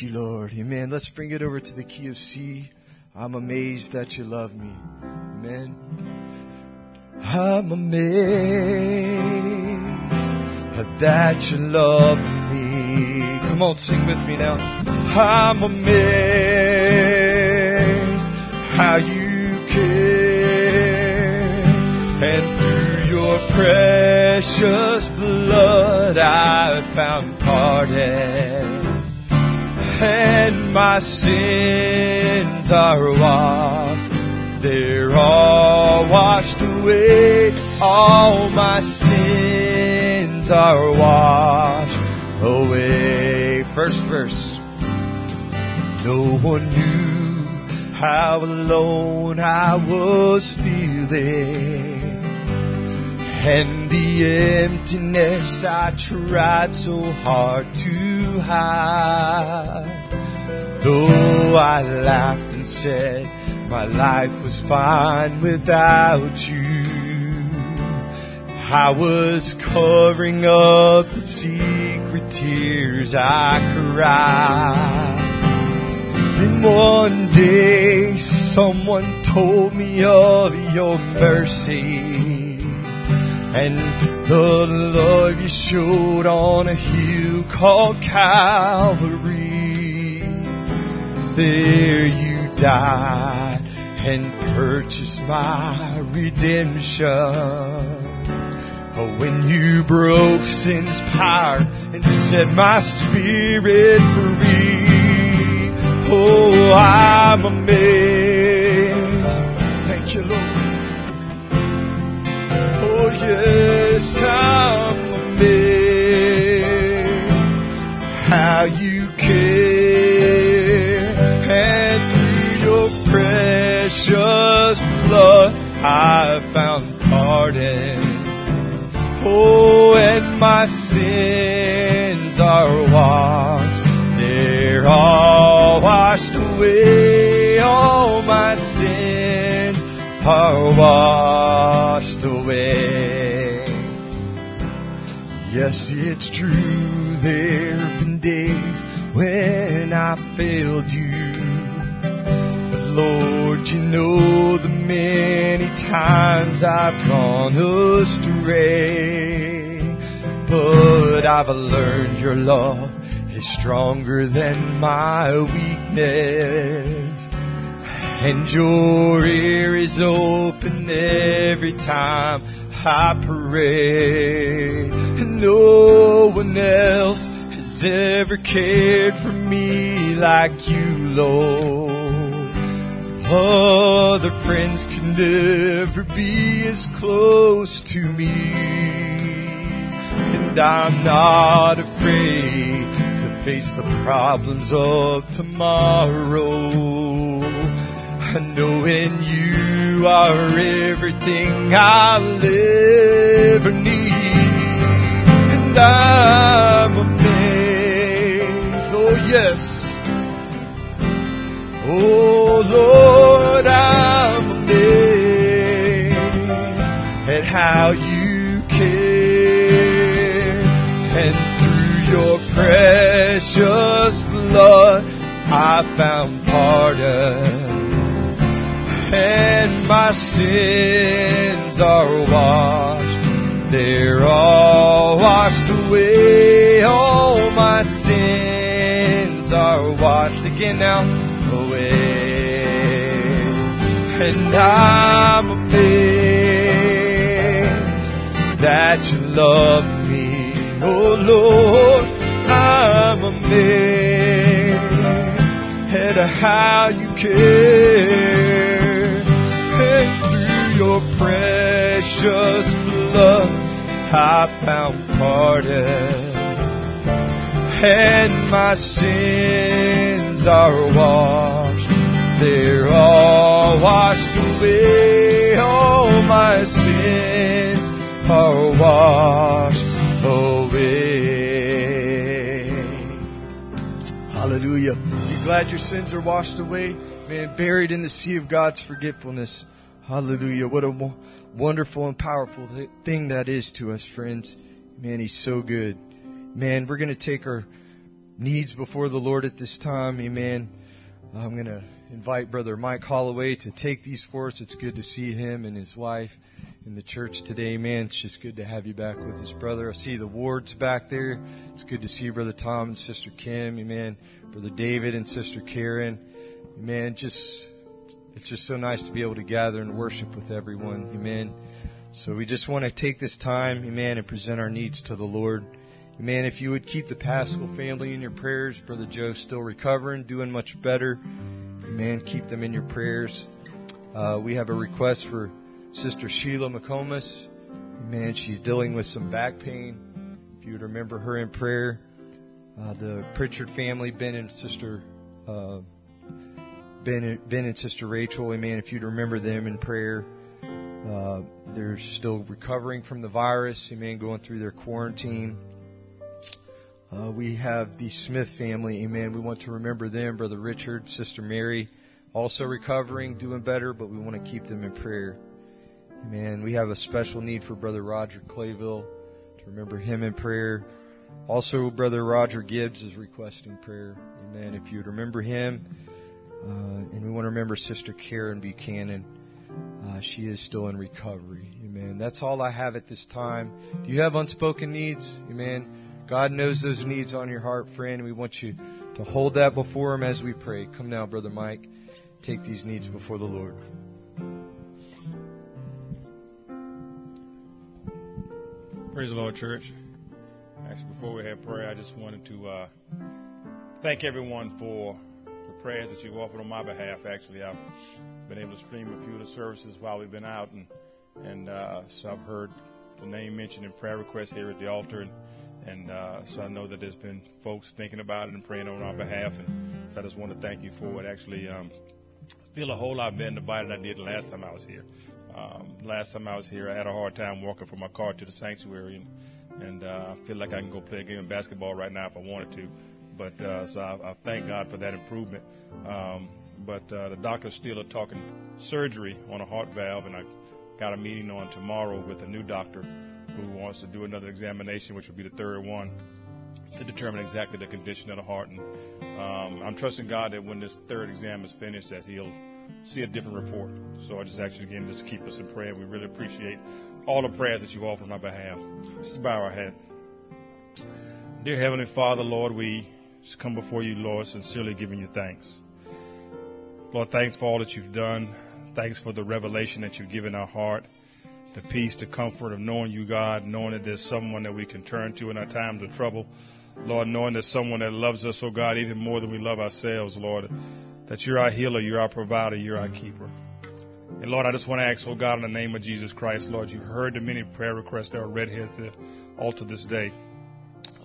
You, Lord. Amen. Let's bring it over to the key of C. I'm amazed that you love me. Amen. I'm amazed that you love me. Come on, sing with me now. I'm amazed how you care. And through your precious blood I found pardon. And my sins are washed. They're all washed away. All my sins are washed away. First verse. No one knew how alone I was feeling. And the emptiness I tried so hard to hide. Though I laughed and said my life was fine without you. I was covering up the secret tears I cried. Then one day someone told me of your mercy and the love you showed on a hill called Calvary. There you died and purchased my redemption. When you broke sin's power and set my spirit free. Oh, I'm amazed. Thank you, Lord. Yes, I'm how you care. And through your precious blood, I found pardon. Oh, and my sins are washed. They're all washed away. All my sins are washed Yes, it's true. There have been days when I failed you. But Lord, you know the many times I've gone astray. But I've learned your love is stronger than my weakness. And your ear is open every time I pray. No one else has ever cared for me like you, Lord. Other friends can never be as close to me. And I'm not afraid to face the problems of tomorrow. Knowing you are everything I'll ever need. I'm amazed, oh yes. Oh Lord, I'm amazed at how you care. And through your precious blood, I found pardon. And my sins are washed. They're all washed away. All my sins are washed again now away. And I'm amazed that you love me, oh Lord. I'm amazed at how you care. And through your precious blood, I found pardon. And my sins are washed. They're all washed away. All my sins are washed away. Hallelujah. You glad your sins are washed away? Man, buried in the sea of God's forgetfulness. Hallelujah. What a wonderful and powerful th- thing that is to us, friends. Man, He's so good. Man, we're going to take our needs before the Lord at this time. Amen. I'm going to invite Brother Mike Holloway to take these for us. It's good to see him and his wife in the church today. Man, it's just good to have you back with us, brother. I see the wards back there. It's good to see Brother Tom and Sister Kim. Amen. Brother David and Sister Karen. Amen. Just, it's just so nice to be able to gather and worship with everyone. Amen. So we just want to take this time, amen, and present our needs to the Lord. Amen. If you would keep the Paschal family in your prayers, Brother Joe still recovering, doing much better. Amen. Keep them in your prayers. Uh, we have a request for Sister Sheila McComas. Amen. She's dealing with some back pain. If you would remember her in prayer. Uh, the Pritchard family, Ben and Sister uh, Ben, Ben and Sister Rachel. Amen. If you'd remember them in prayer. Uh, they're still recovering from the virus. Amen. Going through their quarantine. Uh, we have the Smith family. Amen. We want to remember them, Brother Richard, Sister Mary, also recovering, doing better, but we want to keep them in prayer. Amen. We have a special need for Brother Roger Clayville to remember him in prayer. Also, Brother Roger Gibbs is requesting prayer. Amen. If you would remember him, and we want to remember Sister Karen Buchanan. Uh, she is still in recovery. Amen. That's all I have at this time. Do you have unspoken needs? Amen. God knows those needs on your heart, friend. We want you to hold that before Him as we pray. Come now, Brother Mike. Take these needs before the Lord. Praise the Lord, church. Actually, before we have prayer, I just wanted to uh, thank everyone for prayers that you've offered on my behalf. Actually, I've been able to stream a few of the services while we've been out, and and uh, so I've heard the name mentioned in prayer requests here at the altar, and, and uh, so I know that there's been folks thinking about it and praying on our behalf, and so I just want to thank you for it. Actually, um, I feel a whole lot better body than I did last time I was here. Um, last time I was here, I had a hard time walking from my car to the sanctuary, and, and uh, I feel like I can go play a game of basketball right now if I wanted to. But uh, so I, I thank God for that improvement. Um, but uh, the doctors still are talking surgery on a heart valve, and I got a meeting on tomorrow with a new doctor who wants to do another examination, which will be the third one, to determine exactly the condition of the heart. And um, I'm trusting God that when this third exam is finished, that He'll see a different report. So I just ask you again, just keep us in prayer. We really appreciate all the prayers that you offer on our behalf. Let's bow our head. Dear Heavenly Father, Lord, we just come before you, Lord, sincerely giving you thanks. Lord, thanks for all that you've done. Thanks for the revelation that you've given our heart, the peace, the comfort of knowing you, God, knowing that there's someone that we can turn to in our times of trouble. Lord, knowing there's someone that loves us, oh God, even more than we love ourselves, Lord, that you're our healer, you're our provider, you're our keeper. And Lord, I just want to ask, oh God, in the name of Jesus Christ, Lord, you heard the many prayer requests that were read here at the altar this day.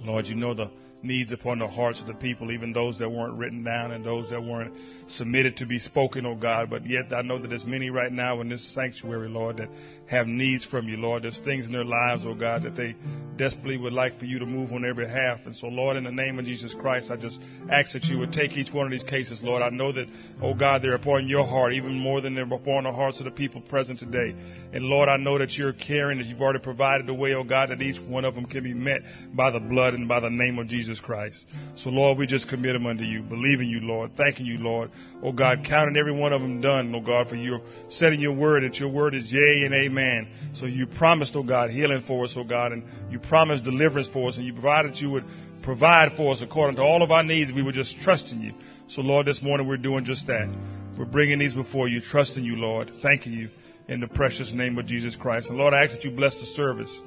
Lord, you know the needs upon the hearts of the people, even those that weren't written down and those that weren't submitted to be spoken, oh God. But yet I know that there's many right now in this sanctuary, Lord, that have needs from you, Lord. There's things in their lives, oh God, that they desperately would like for you to move on their behalf. And so, Lord, in the name of Jesus Christ, I just ask that you would take each one of these cases, Lord. I know that, oh God, they're upon your heart, even more than they're upon the hearts of the people present today. And Lord, I know that you're caring, that you've already provided a way, oh God, that each one of them can be met by the blood and by the name of Jesus Jesus Christ. So, Lord, we just commit them unto you, believing you, Lord, thanking you, Lord. Oh, God, counting every one of them done, oh, God, for you setting your word, that your word is yea and amen. So you promised, oh, God, healing for us, oh, God, and you promised deliverance for us, and you provided you would provide for us according to all of our needs. We were just trusting you. So, Lord, this morning we're doing just that. We're bringing these before you, trusting you, Lord, thanking you in the precious name of Jesus Christ. And Lord, I ask that you bless the service.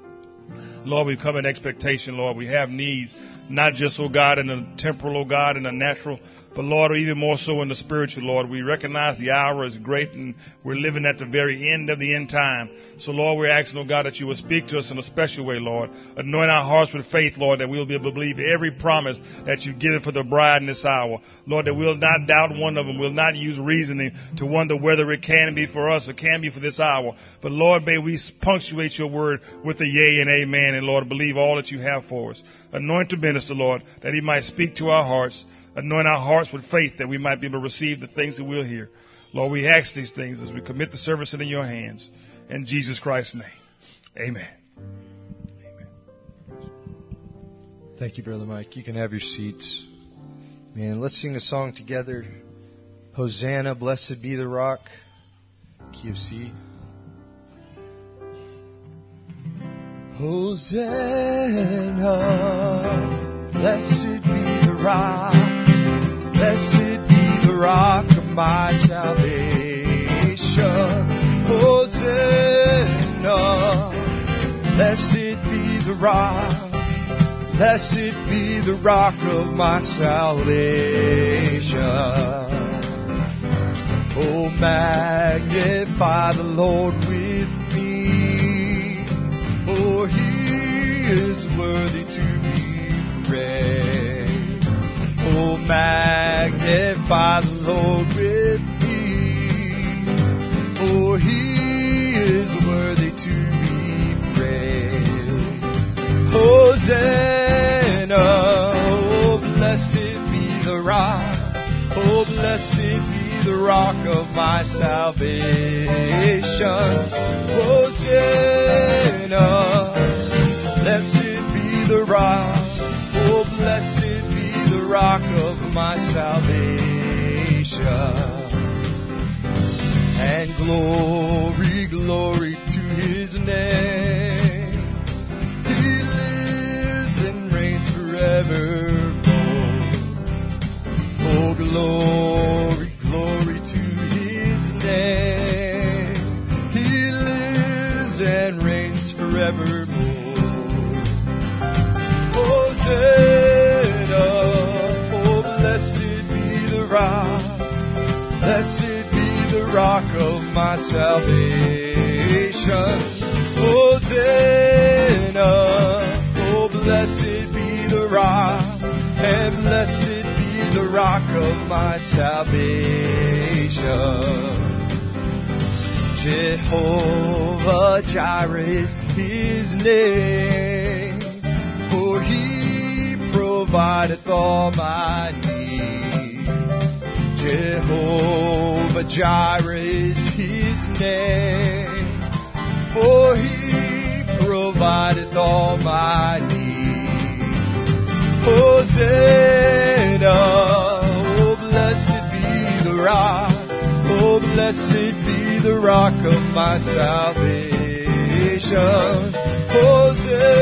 Lord, we come in expectation, Lord. We have needs, not just, oh God, in the temporal, oh God, in the natural, but Lord, even more so in the spiritual, Lord, we recognize the hour is great and we're living at the very end of the end time. So Lord, we're asking, oh God, that you will speak to us in a special way, Lord. Anoint our hearts with faith, Lord, that we'll be able to believe every promise that you've given for the bride in this hour. Lord, that we'll not doubt one of them. We'll not use reasoning to wonder whether it can be for us or can be for this hour. But Lord, may we punctuate your word with a yea and amen. And Lord, believe all that you have for us. Anoint the minister, Lord, that he might speak to our hearts Anoint our hearts with faith that we might be able to receive the things that we'll hear. Lord, we ask these things as we commit the service into your hands. In Jesus Christ's name. Amen. Amen. Thank you, Brother Mike. You can have your seats. Man, let's sing a song together. Hosanna, blessed be the rock. Key of C. Hosanna, blessed be the rock. Blessed be the rock of my salvation. Hosanna. Blessed be the rock. Blessed be the rock of my salvation. Oh, magnify the Lord with me. For he is worthy to be praised magnify the Lord with me, for he is worthy to be praised. Hosanna, oh blessed be the rock, oh blessed be the rock of my salvation. Hosanna, blessed be the rock, my salvation. And glory, glory to his name. He lives and reigns forevermore. Oh, glory, glory to his name. He lives and reigns forevermore. Rock of my salvation. Oh, Hosanna. Oh, blessed be the rock. And blessed be the rock of my salvation. Jehovah Jireh is his name, for he provideth all my needs. Jehovah Jireh is his name, for he provideth all my needs. Hosanna, oh blessed be the rock, oh blessed be the rock of my salvation. Hosanna,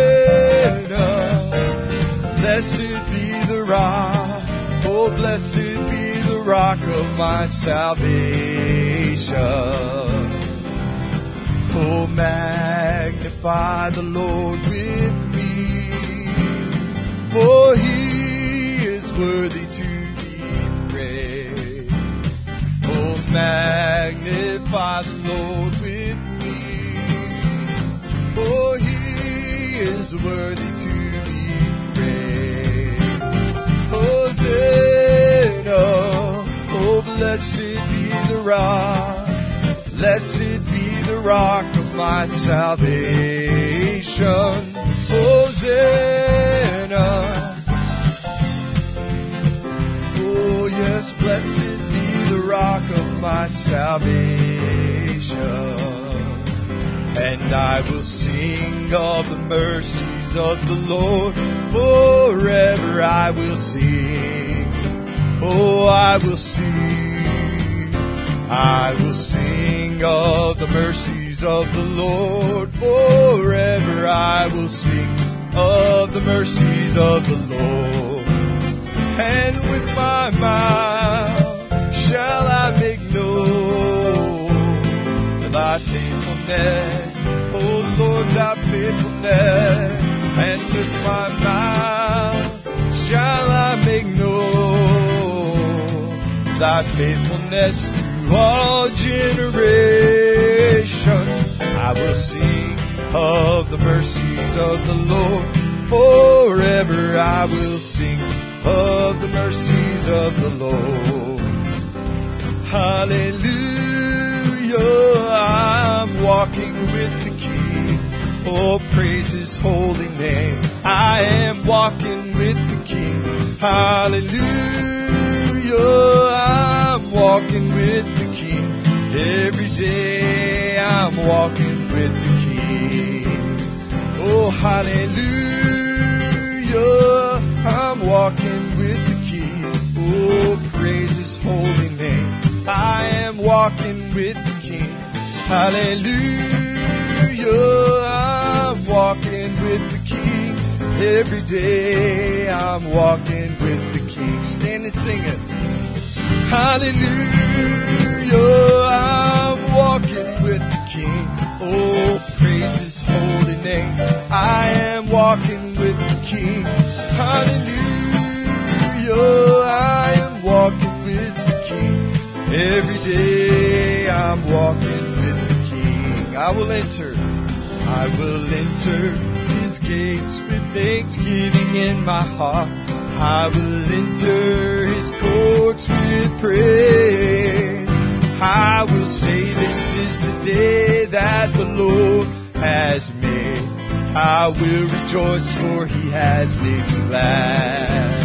blessed be the rock, oh blessed rock of my salvation. Oh, magnify the Lord with me, for he is worthy to be praised. Oh, magnify the Lord with me, for he is worthy Blessed be the rock, blessed be the rock of my salvation. Hosanna. Oh, yes, blessed be the rock of my salvation. And I will sing of the mercies of the Lord Forever I will sing. Oh, I will sing. I will sing of the mercies of the Lord. Forever I will sing of the mercies of the Lord. And with my mouth shall I make known thy faithfulness. Oh Lord, thy faithfulness. And with my mouth shall I make known thy faithfulness of the Lord. Forever I will sing of the mercies of the Lord. Hallelujah, I'm walking with the King. Oh, praise His holy name. I am walking with the King. Hallelujah, I'm walking with the King. Every hallelujah, I'm walking with the King. Oh, praise His holy name. I am walking with the King. Hallelujah, I'm walking with the King. Every day I'm walking with the King. Stand and sing it. Hallelujah, I'm walking with the King. Oh, I will enter, I will enter His gates with thanksgiving in my heart. I will enter His courts with praise. I will say this is the day that the Lord has made. I will rejoice for He has made me glad.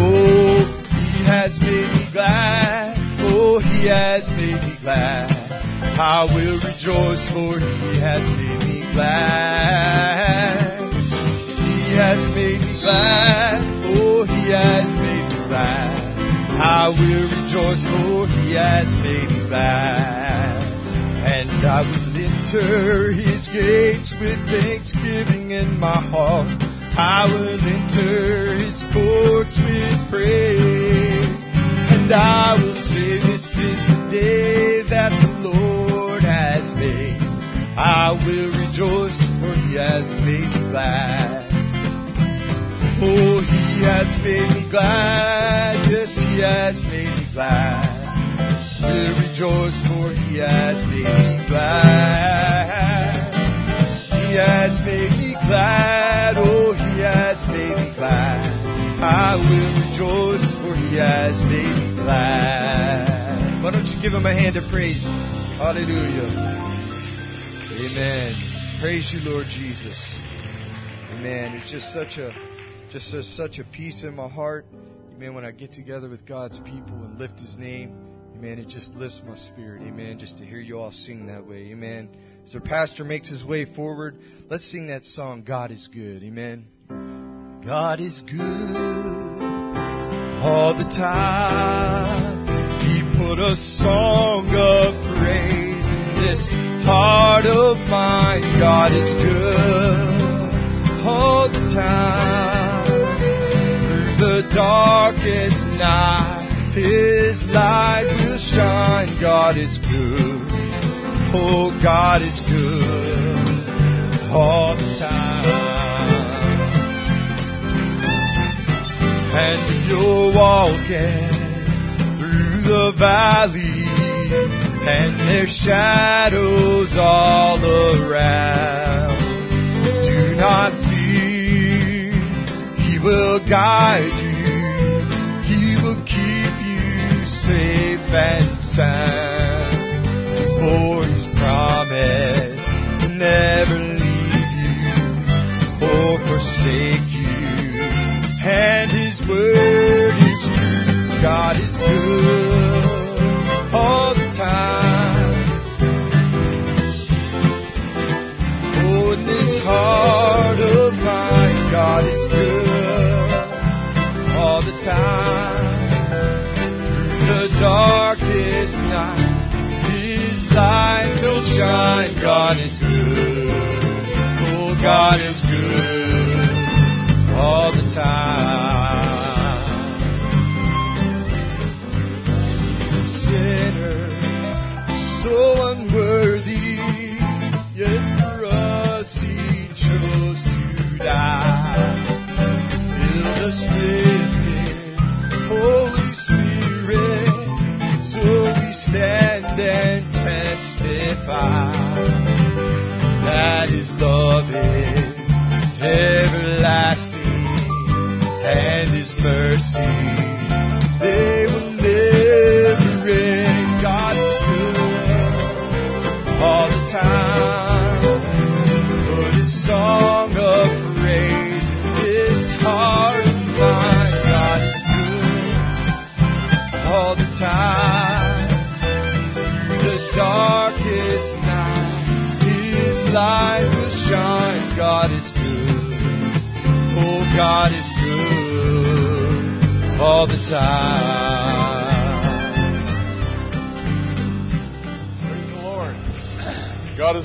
Oh, He has made me glad. Oh, He has made me glad. I will rejoice for He has made me glad. He has made me glad. Oh, He has made me glad. I will rejoice for He has made me glad. And I will enter His gates with thanksgiving in my heart. I will enter His courts with praise. And I will say I will rejoice for He has made me glad. Oh, He has made me glad. Yes, He has made me glad. I will rejoice for He has made me glad. He has made me glad. Oh, He has made me glad. I will rejoice for He has made me glad. Why don't you give Him a hand of praise? Hallelujah. Amen. Praise you, Lord Jesus. Amen. It's just such a just such a peace in my heart. Amen. When I get together with God's people and lift His name, Amen. It just lifts my spirit. Amen. Just to hear you all sing that way. Amen. As our pastor makes his way forward, let's sing that song, God is good. Amen. God is good all the time. He put a song of this heart of mine. God is good all the time. The darkest night, His light will shine. God is good. Oh, God is good all the time. And you're walking through the valley and their shadows all around, do not fear. He will guide you. He will keep you safe and sound. God is good. Oh, God is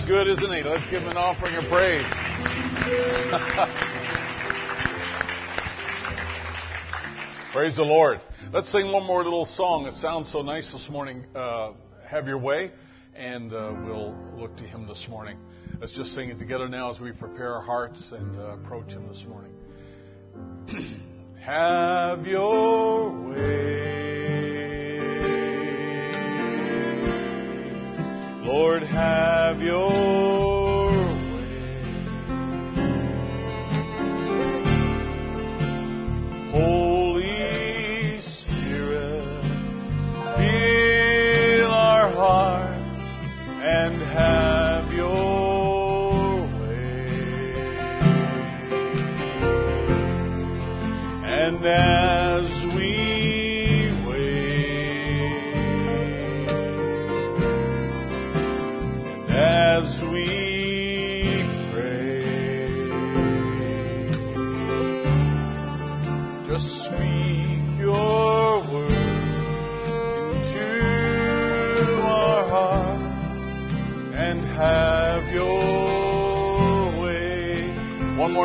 good, isn't He? Let's give Him an offering of praise. Praise the Lord. Let's sing one more little song. It sounds so nice this morning. Uh, have your way, and uh, we'll look to Him this morning. Let's just sing it together now as we prepare our hearts and uh, approach Him this morning. have your way. Lord, have your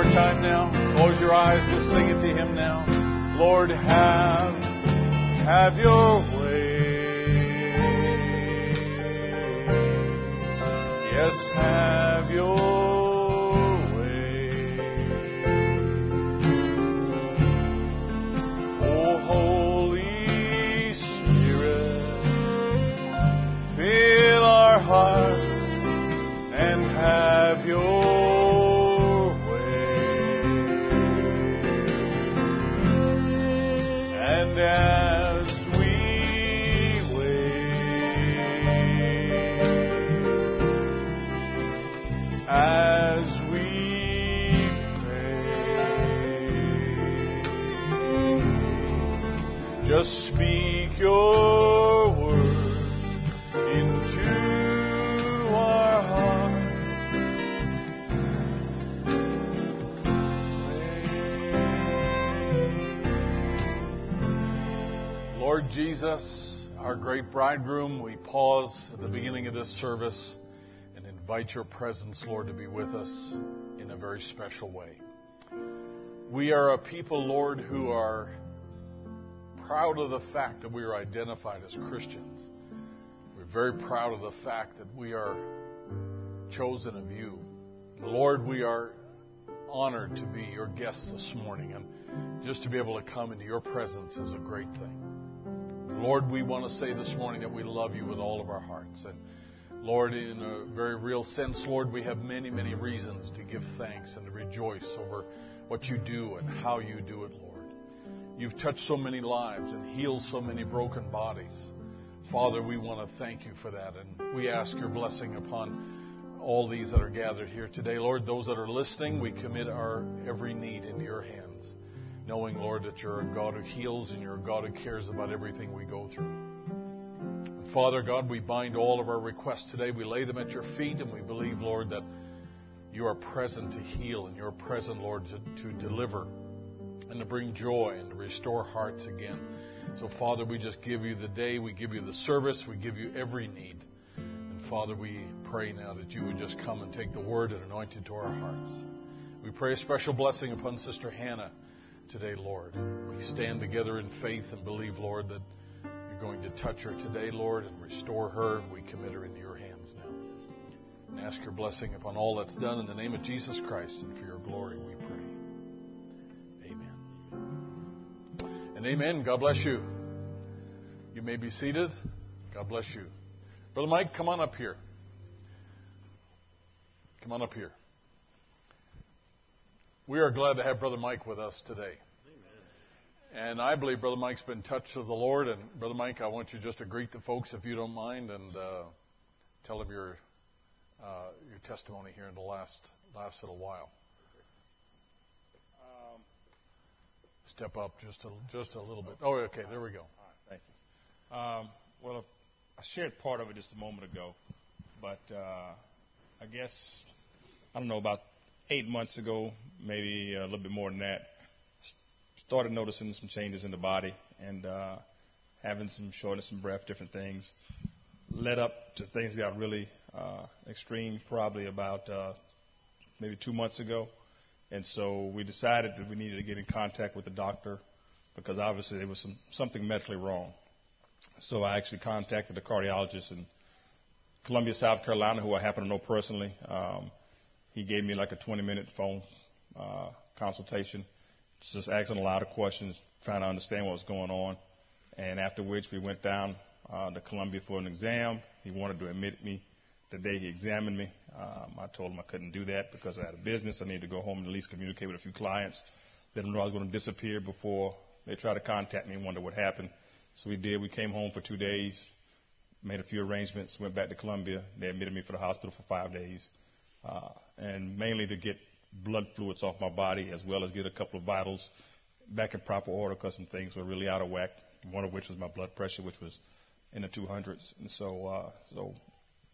more time now. Close your eyes. Just sing it to Him now. Lord, have have your way. Yes, have your Lord Jesus, our great bridegroom, we pause at the beginning of this service and invite your presence, Lord, to be with us in a very special way. We are a people, Lord, who are proud of the fact that we are identified as Christians. We're very proud of the fact that we are chosen of you. Lord, we are honored to be your guests this morning, and just to be able to come into your presence is a great thing. Lord, we want to say this morning that we love you with all of our hearts. And Lord, in a very real sense, Lord, we have many, many reasons to give thanks and to rejoice over what you do and how you do it, Lord. You've touched so many lives and healed so many broken bodies. Father, we want to thank you for that. And we ask your blessing upon all these that are gathered here today. Lord, those that are listening, we commit our every need into your hands, knowing, Lord, that you're a God who heals and you're a God who cares about everything we go through. And Father God, we bind all of our requests today. We lay them at your feet, and we believe, Lord, that you are present to heal and you're present, Lord, to, to deliver and to bring joy and to restore hearts again. So, Father, we just give you the day, we give you the service, we give you every need. And Father, we pray now that you would just come and take the word and anoint it to our hearts. We pray a special blessing upon Sister Hannah today, Lord. We stand together in faith and believe, Lord, that you're going to touch her today, Lord, and restore her. We commit her into your hands now. And ask your blessing upon all that's done in the name of Jesus Christ and for your glory, And amen. God bless you. You may be seated. God bless you. Brother Mike, come on up here. Come on up here. We are glad to have Brother Mike with us today. Amen. And I believe Brother Mike's been touched of the Lord. And Brother Mike, I want you just to greet the folks if you don't mind and uh, tell them your uh, your testimony here in the last last little while. Step up just a just a little bit. Oh, okay, there we go. All right, thank you. Um, well, I shared part of it just a moment ago, but uh, I guess I don't know about eight months ago, maybe a little bit more than that. Started noticing some changes in the body and uh, having some shortness in breath, different things. Led up to things got really uh, extreme, probably about uh, maybe two months ago, and so we decided that we needed to get in contact with the doctor because obviously there was some, something medically wrong. So I actually contacted a cardiologist in Columbia, South Carolina, who I happen to know personally. Um, he gave me like a 20 minute phone uh, consultation, just asking a lot of questions, trying to understand what was going on. And after which we went down uh, to Columbia for an exam. He wanted to admit me the day he examined me. Um, I told him I couldn't do that because I had a business. I needed to go home and at least communicate with a few clients. Let them know I was going to disappear before they tried to contact me and wonder what happened. So we did. We came home for two days, made a few arrangements, went back to Columbia. They admitted me for the hospital for five days, uh, and mainly to get blood fluids off my body as well as get a couple of vitals back in proper order because some things were really out of whack. One of which was my blood pressure, which was in the 200s. And so, uh, so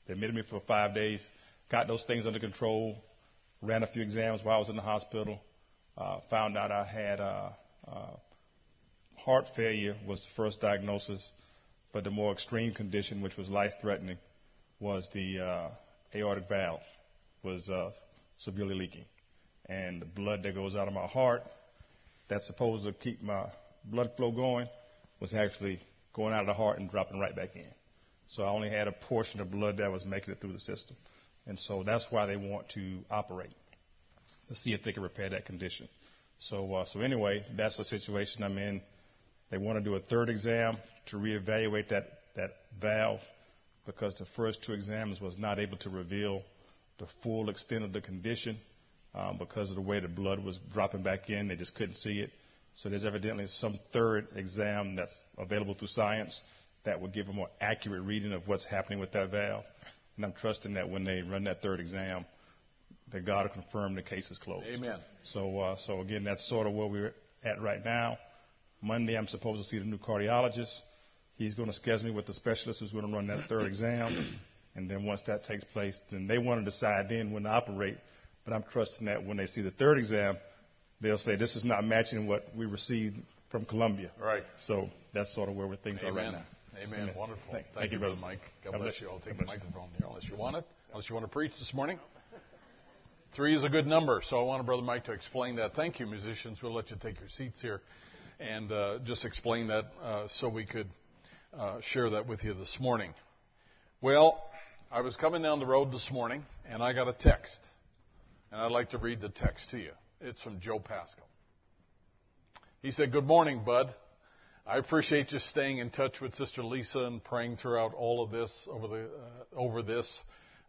they admitted me for five days, got those things under control, ran a few exams while I was in the hospital, uh, found out I had uh, uh, heart failure was the first diagnosis, but the more extreme condition, which was life-threatening, was the uh, aortic valve was uh, severely leaking, and the blood that goes out of my heart, that's supposed to keep my blood flow going, was actually going out of the heart and dropping right back in. So I only had a portion of blood that was making it through the system, and so that's why they want to operate to see if they can repair that condition. So, uh, so anyway, that's the situation I'm in. They want to do a third exam to reevaluate that, that valve because the first two exams was not able to reveal the full extent of the condition um, because of the way the blood was dropping back in. They just couldn't see it. So there's evidently some third exam that's available through science that will give a more accurate reading of what's happening with that valve. And I'm trusting that when they run that third exam, that God will confirm the case is closed. Amen. So, uh, so again, that's sort of where we're at right now. Monday, I'm supposed to see the new cardiologist. He's going to schedule me with the specialist who's going to run that third exam. And then once that takes place, then they want to decide then when to operate. But I'm trusting that when they see the third exam, they'll say this is not matching what we received from Columbia. Right. So that's sort of where things Amen. are right now. Amen. Amen. Wonderful. Thank- Thank, thank you, Brother. Mike. God, God bless bless you. I'll take the microphone here unless you want it. Unless you want to preach this morning. Three is a good number, so I wanted Brother Mike to explain that. Thank you, musicians. We'll let you take your seats here and uh, just explain that uh, so we could uh, share that with you this morning. Well, I was coming down the road this morning and I got a text. And I'd like to read the text to you. It's from Joe Pascal. He said, Good morning, Bud. I appreciate you staying in touch with Sister Lisa and praying throughout all of this over the uh, over this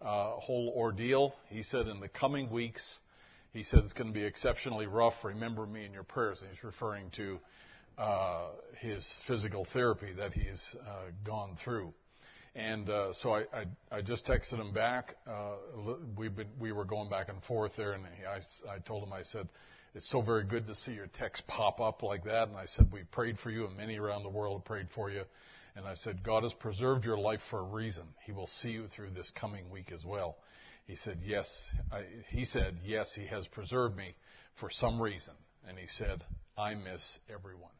uh, whole ordeal. He said, in the coming weeks, he said it's going to be exceptionally rough. Remember me in your prayers. And he's referring to uh, his physical therapy that he's uh, gone through. And uh, so I, I, I just texted him back. Uh, we've been, we were going back and forth there, and I, I told him, I said, it's so very good to see your text pop up like that. And I said, we prayed for you, and many around the world prayed for you. And I said, God has preserved your life for a reason. He will see you through this coming week as well. He said, yes. I, he said, yes, he has preserved me for some reason. And he said, I miss everyone.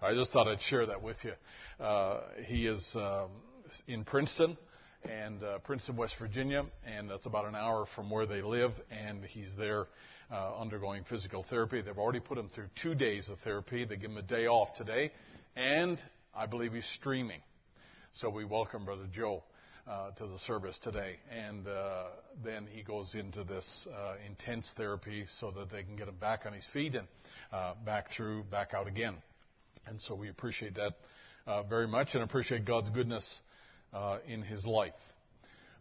I just thought I'd share that with you. Uh, he is um, in Princeton, and uh, Princeton, West Virginia, and that's about an hour from where they live. And he's there uh, undergoing physical therapy. They've already put him through two days of therapy. They give him a day off today, and I believe he's streaming. So we welcome Brother Joe uh, to the service today, and uh, then he goes into this uh, intense therapy so that they can get him back on his feet and uh, back through, back out again. And so we appreciate that uh, very much, and appreciate God's goodness uh, in his life.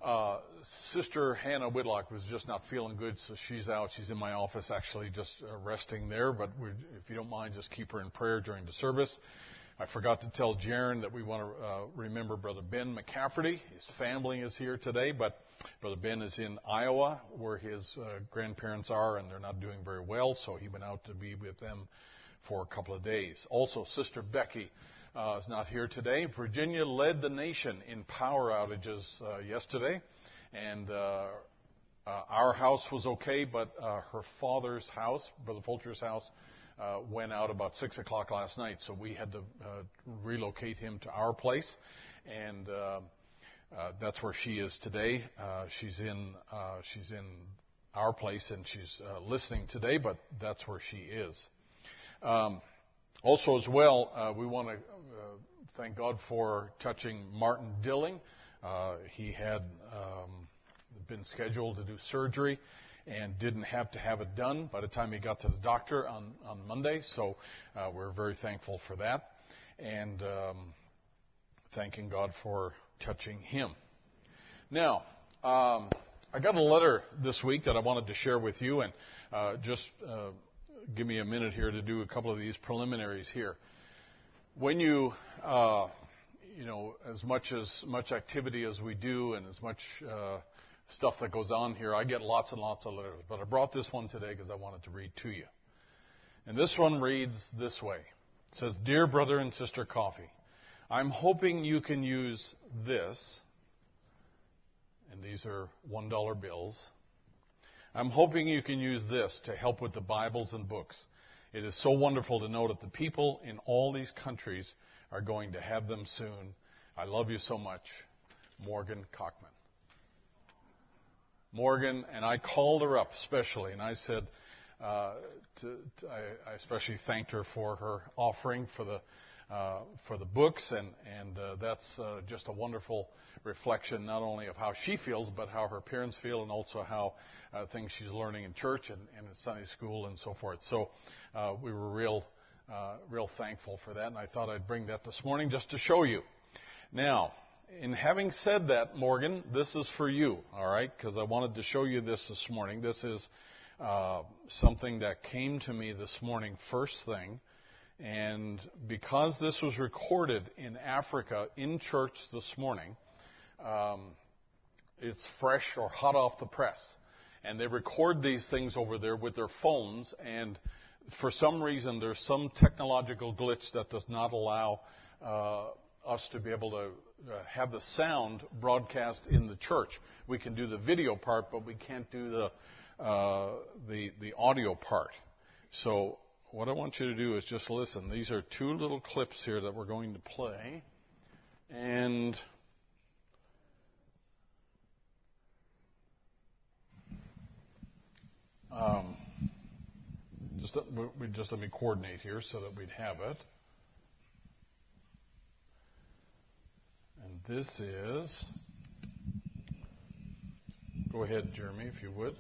Uh, Sister Hannah Whitlock was just not feeling good, so she's out. She's in my office actually just uh, resting there, but if you don't mind, just keep her in prayer during the service. I forgot to tell Jaron that we want to uh, remember Brother Ben McCafferty. His family is here today, but Brother Ben is in Iowa where his uh, grandparents are, and they're not doing very well, so he went out to be with them for a couple of days. Also, Sister Becky uh, is not here today. Virginia led the nation in power outages uh, yesterday, and uh, uh our house was okay, but uh, her father's house, Brother Fulcher's house, went out about six o'clock last night, so we had to relocate him to our place, and that's where she is today. she's in she's in our place, and she's listening today, but that's where she is. Um, also, as well, uh, we want to uh, thank God for touching Martin Dilling. Uh, he had um, been scheduled to do surgery and didn't have to have it done by the time he got to the doctor on, on Monday. So uh, we're very thankful for that and um, thanking God for touching him. Now, um, I got a letter this week that I wanted to share with you, and uh, just uh, give me a minute here to do a couple of these preliminaries here. When you, uh, you know, as much as much activity as we do, and as much uh, stuff that goes on here, I get lots and lots of letters. But I brought this one today because I wanted to read to you. And this one reads this way: It says, "Dear brother and sister Coffee, I'm hoping you can use this." And these are one dollar bills I'm hoping you can use this to help with the Bibles and books. It is so wonderful to know that the people in all these countries are going to have them soon. I love you so much. Morgan Cockman. Morgan, and I called her up especially, and I said, uh, to, to, I, I especially thanked her for her offering for the uh, for the books, and and uh, that's uh, just a wonderful reflection not only of how she feels, but how her parents feel, and also how uh, things she's learning in church and, and in Sunday school and so forth. So uh, we were real uh, real thankful for that, and I thought I'd bring that this morning just to show you. Now, in having said that, Morgan, this is for you, all right? Because I wanted to show you this this morning. This is uh, something that came to me this morning, first thing. And because this was recorded in Africa in church this morning, um, it's fresh or hot off the press. And they record these things over there with their phones, and for some reason, there's some technological glitch that does not allow uh, us to be able to uh, have the sound broadcast in the church. We can do the video part, but we can't do the uh, the the audio part. So what I want you to do is just listen. These are two little clips here that we're going to play. And um, Um, just, we just let me coordinate here so that we'd have it. And this is. Go ahead, Jeremy, if you would.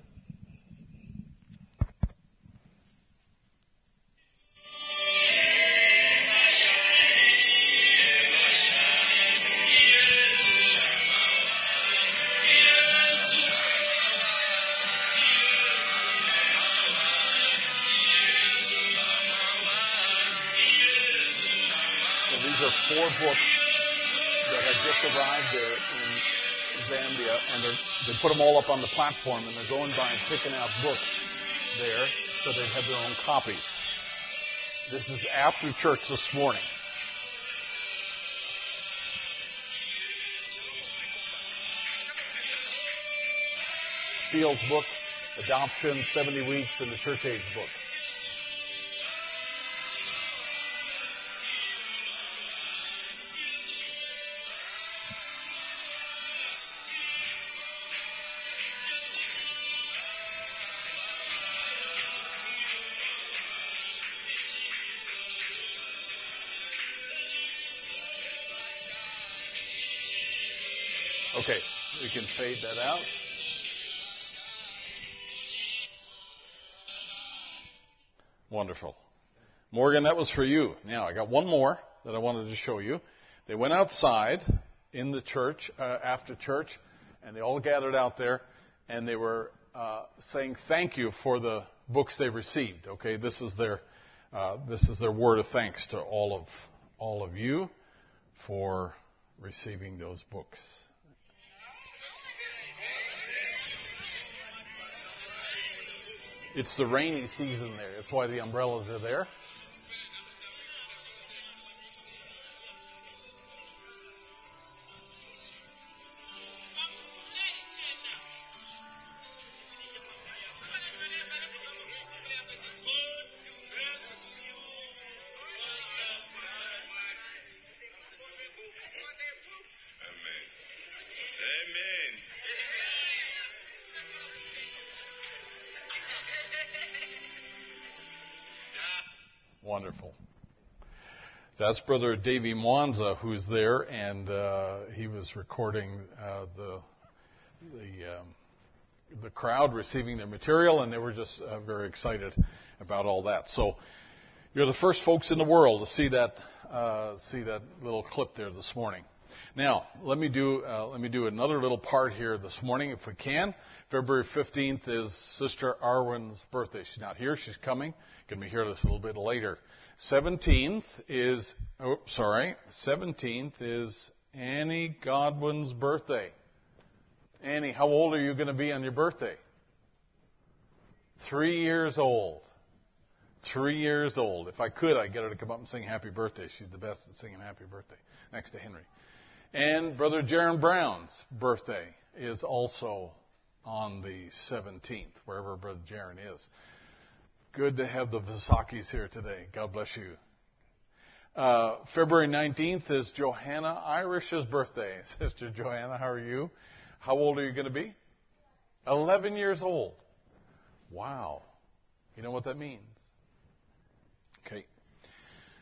Four books that had just arrived there in Zambia, and they put them all up on the platform, and they're going by and picking out books there so they have their own copies. This is after church this morning. Fields book, Adoption, 70 Weeks, and the Church Age book. Can fade that out. Wonderful. Morgan, that was for you. Now, I got one more that I wanted to show you. They went outside in the church, uh, after church, and they all gathered out there, and they were uh, saying thank you for the books they received. Okay, this is their uh, this is their word of thanks to all of all of you for receiving those books. It's the rainy season there. That's why the umbrellas are there. Wonderful. That's Brother Davy Mwanza who's there, and uh, he was recording uh, the the um, the crowd receiving their material, and they were just uh, very excited about all that. So you're the first folks in the world to see that uh, see that little clip there this morning. Now let me do uh, let me do another little part here this morning, if we can. February 15th is Sister Arwen's birthday. She's not here; she's coming. Going to be here this a little bit later. 17th is, oh, sorry, 17th is Annie Godwin's birthday. Annie, how old are you going to be on your birthday? Three years old. Three years old. If I could, I'd get her to come up and sing happy birthday. She's the best at singing happy birthday, next to Henry. And Brother Jaron Brown's birthday is also on the 17th, wherever Brother Jaron is. Good to have the Visakis here today. God bless you. Uh, February 19th is Johanna Irish's birthday. Sister Johanna, how are you? How old are you going to be? 11 years old. Wow. You know what that means? Okay.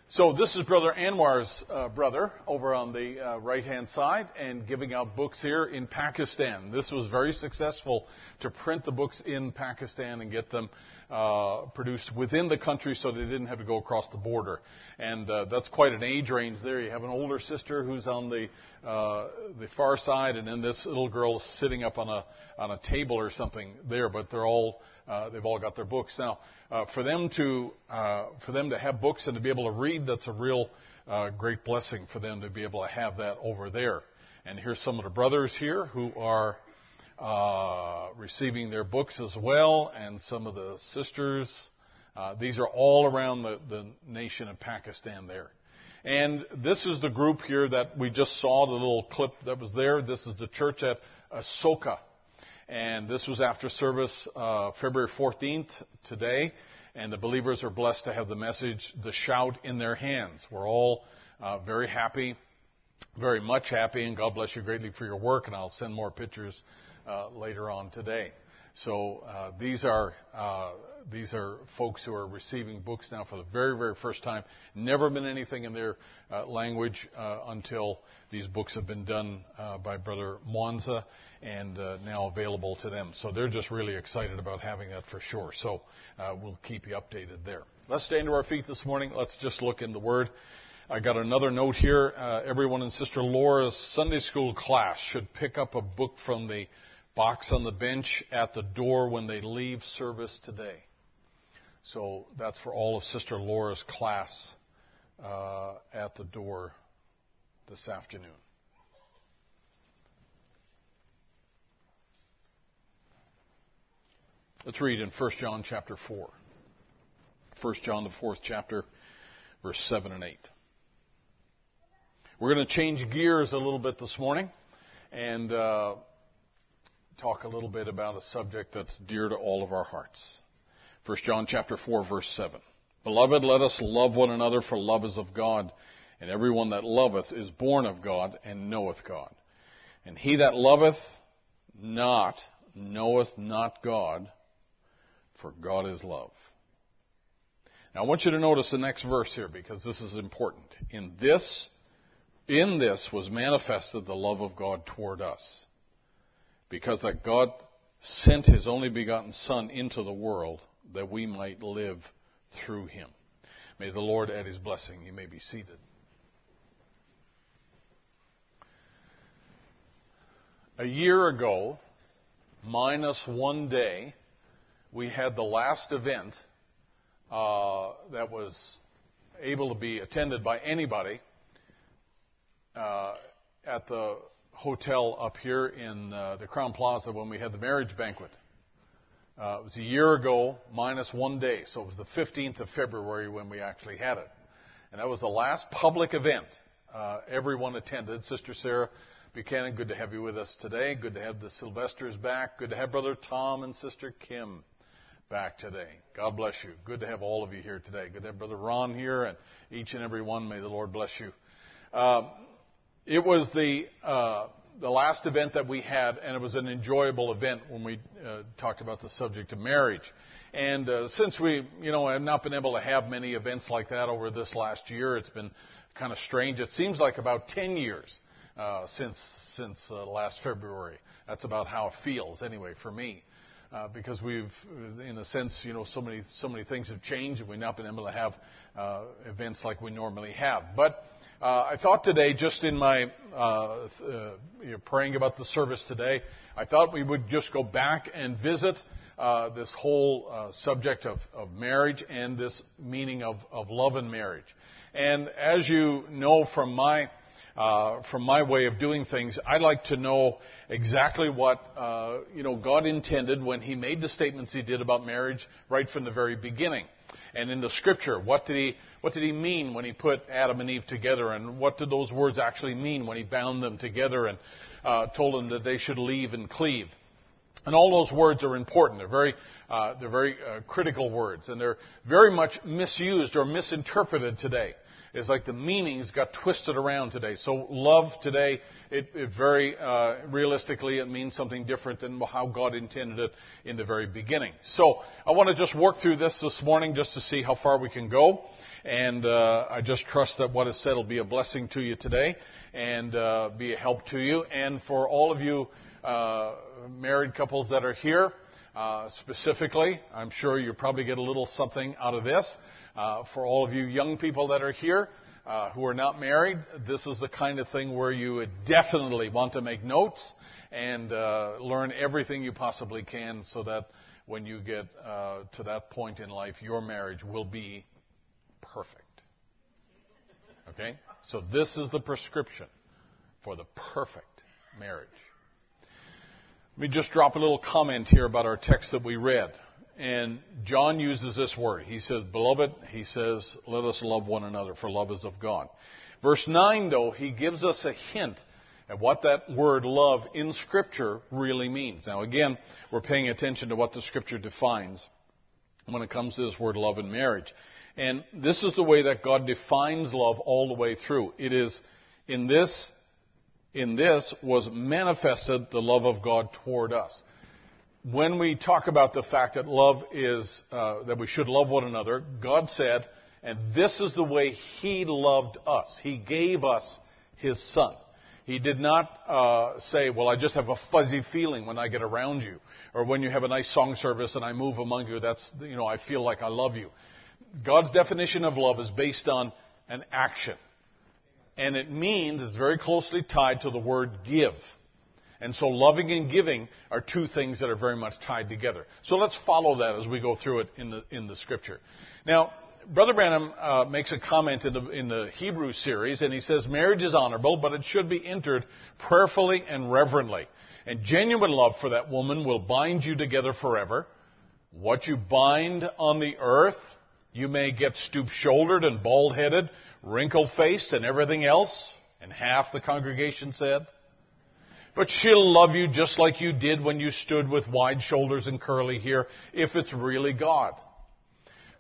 So this is Brother Anwar's uh, brother over on the uh, right-hand side and giving out books here in Pakistan. This was very successful to print the books in Pakistan and get them uh, produced within the country so they didn't have to go across the border. And uh, that's quite an age range there. You have an older sister who's on the uh, the far side, and then this little girl sitting up on a on a table or something there. But they're all uh, they've all got their books now. Uh, for them to uh, for them to have books and to be able to read, that's a real uh, great blessing for them to be able to have that over there. And here's some of the brothers here who are uh, receiving their books as well, and some of the sisters. Uh, these are all around the, the nation of Pakistan there. And this is the group here that we just saw, the little clip that was there. This is the church at Asoka. And this was after service uh, February 14th today. And the believers are blessed to have the message, the shout in their hands. We're all uh, very happy, very much happy, and God bless you greatly for your work. And I'll send more pictures uh, later on today. So uh, these are uh, these are folks who are receiving books now for the very very first time. Never been anything in their uh, language uh, until these books have been done uh, by Brother Mwanza and uh, now available to them. So they're just really excited about having that for sure. So uh, we'll keep you updated there. Let's stand to our feet this morning. Let's just look in the Word. I got another note here. Uh, everyone in Sister Laura's Sunday school class should pick up a book from the box on the bench at the door when they leave service today. So that's for all of Sister Laura's class uh, at the door this afternoon. Let's read in 1 John chapter 4. 1 John, the fourth chapter, verse 7 and 8. We're going to change gears a little bit this morning and uh, talk a little bit about a subject that's dear to all of our hearts. 1 John chapter 4 verse 7. Beloved, let us love one another for love is of God, and everyone that loveth is born of God and knoweth God. And he that loveth not knoweth not God, for God is love. Now I want you to notice the next verse here because this is important. In this in this was manifested the love of God toward us. Because that God sent his only begotten Son into the world that we might live through him. May the Lord add his blessing. You may be seated. A year ago, minus one day, we had the last event uh, that was able to be attended by anybody uh, at the hotel up here in uh, the Crowne Plaza when we had the marriage banquet. Uh, it was a year ago, minus one day, so it was the 15th of February when we actually had it. And that was the last public event. Uh, everyone attended. Sister Sarah Buchanan, good to have you with us today. Good to have the Sylvesters back. Good to have Brother Tom and Sister Kim back today. God bless you. Good to have all of you here today. Good to have Brother Ron here and each and every one. May the Lord bless you. Um, it was the uh, the last event that we had, and it was an enjoyable event when we uh, talked about the subject of marriage. And uh, since we, you know, have not been able to have many events like that over this last year, it's been kind of strange. It seems like about 10 years uh, since since uh, last February. That's about how it feels, anyway, for me. Uh, because we've, in a sense, you know, so many so many things have changed, and we've not been able to have uh, events like we normally have. But uh, I thought today, just in my uh, uh, you know, praying about the service today, I thought we would just go back and visit uh, this whole subject of, of, marriage and this meaning of, of, love and marriage. And as you know from my uh, from my way of doing things, I like to know exactly what you know God intended when He made the statements He did about marriage right from the very beginning and in the scripture. What did he, what did he mean when he put Adam and Eve together? And what did those words actually mean when he bound them together and uh, told them that they should leave and cleave? And all those words are important. They're very, uh, they're very uh, critical words, and they're very much misused or misinterpreted today. It's like the meanings got twisted around today. So love today, it, it very uh, realistically, it means something different than how God intended it in the very beginning. So I want to just work through this this morning just to see how far we can go. And uh, I just trust that what is said will be a blessing to you today and uh, be a help to you. And for all of you uh, married couples that are here, uh, specifically, I'm sure you probably get a little something out of this. Uh, for all of you young people that are here uh, who are not married, this is the kind of thing where you would definitely want to make notes and uh, learn everything you possibly can so that when you get uh, to that point in life, your marriage will be perfect. Okay? So this is the prescription for the perfect marriage. Let me just drop a little comment here about our text that we read. And John uses this word. He says, Beloved, he says, let us love one another, for love is of God. Verse 9, though, he gives us a hint at what that word love in Scripture really means. Now, again, we're paying attention to what the Scripture defines when it comes to this word love in marriage. And this is the way that God defines love all the way through. It is in this, in this was manifested the love of God toward us when we talk about the fact that love is, uh, that we should love one another, God said, and this is the way He loved us. He gave us His Son. He did not uh, say, well, I just have a fuzzy feeling when I get around you. Or when you have a nice song service and I move among you, that's, you know, I feel like I love you. God's definition of love is based on an action. And it means, it's very closely tied to the word give. And so loving and giving are two things that are very much tied together. So let's follow that as we go through it in the, in the scripture. Now, Brother Branham uh, makes a comment in the, in the Hebrew series, and he says, Marriage is honorable, but it should be entered prayerfully and reverently. And genuine love for that woman will bind you together forever. What you bind on the earth, you may get stoop shouldered and bald headed, wrinkle faced, and everything else. And half the congregation said, but she'll love you just like you did when you stood with wide shoulders and curly hair, if it's really God.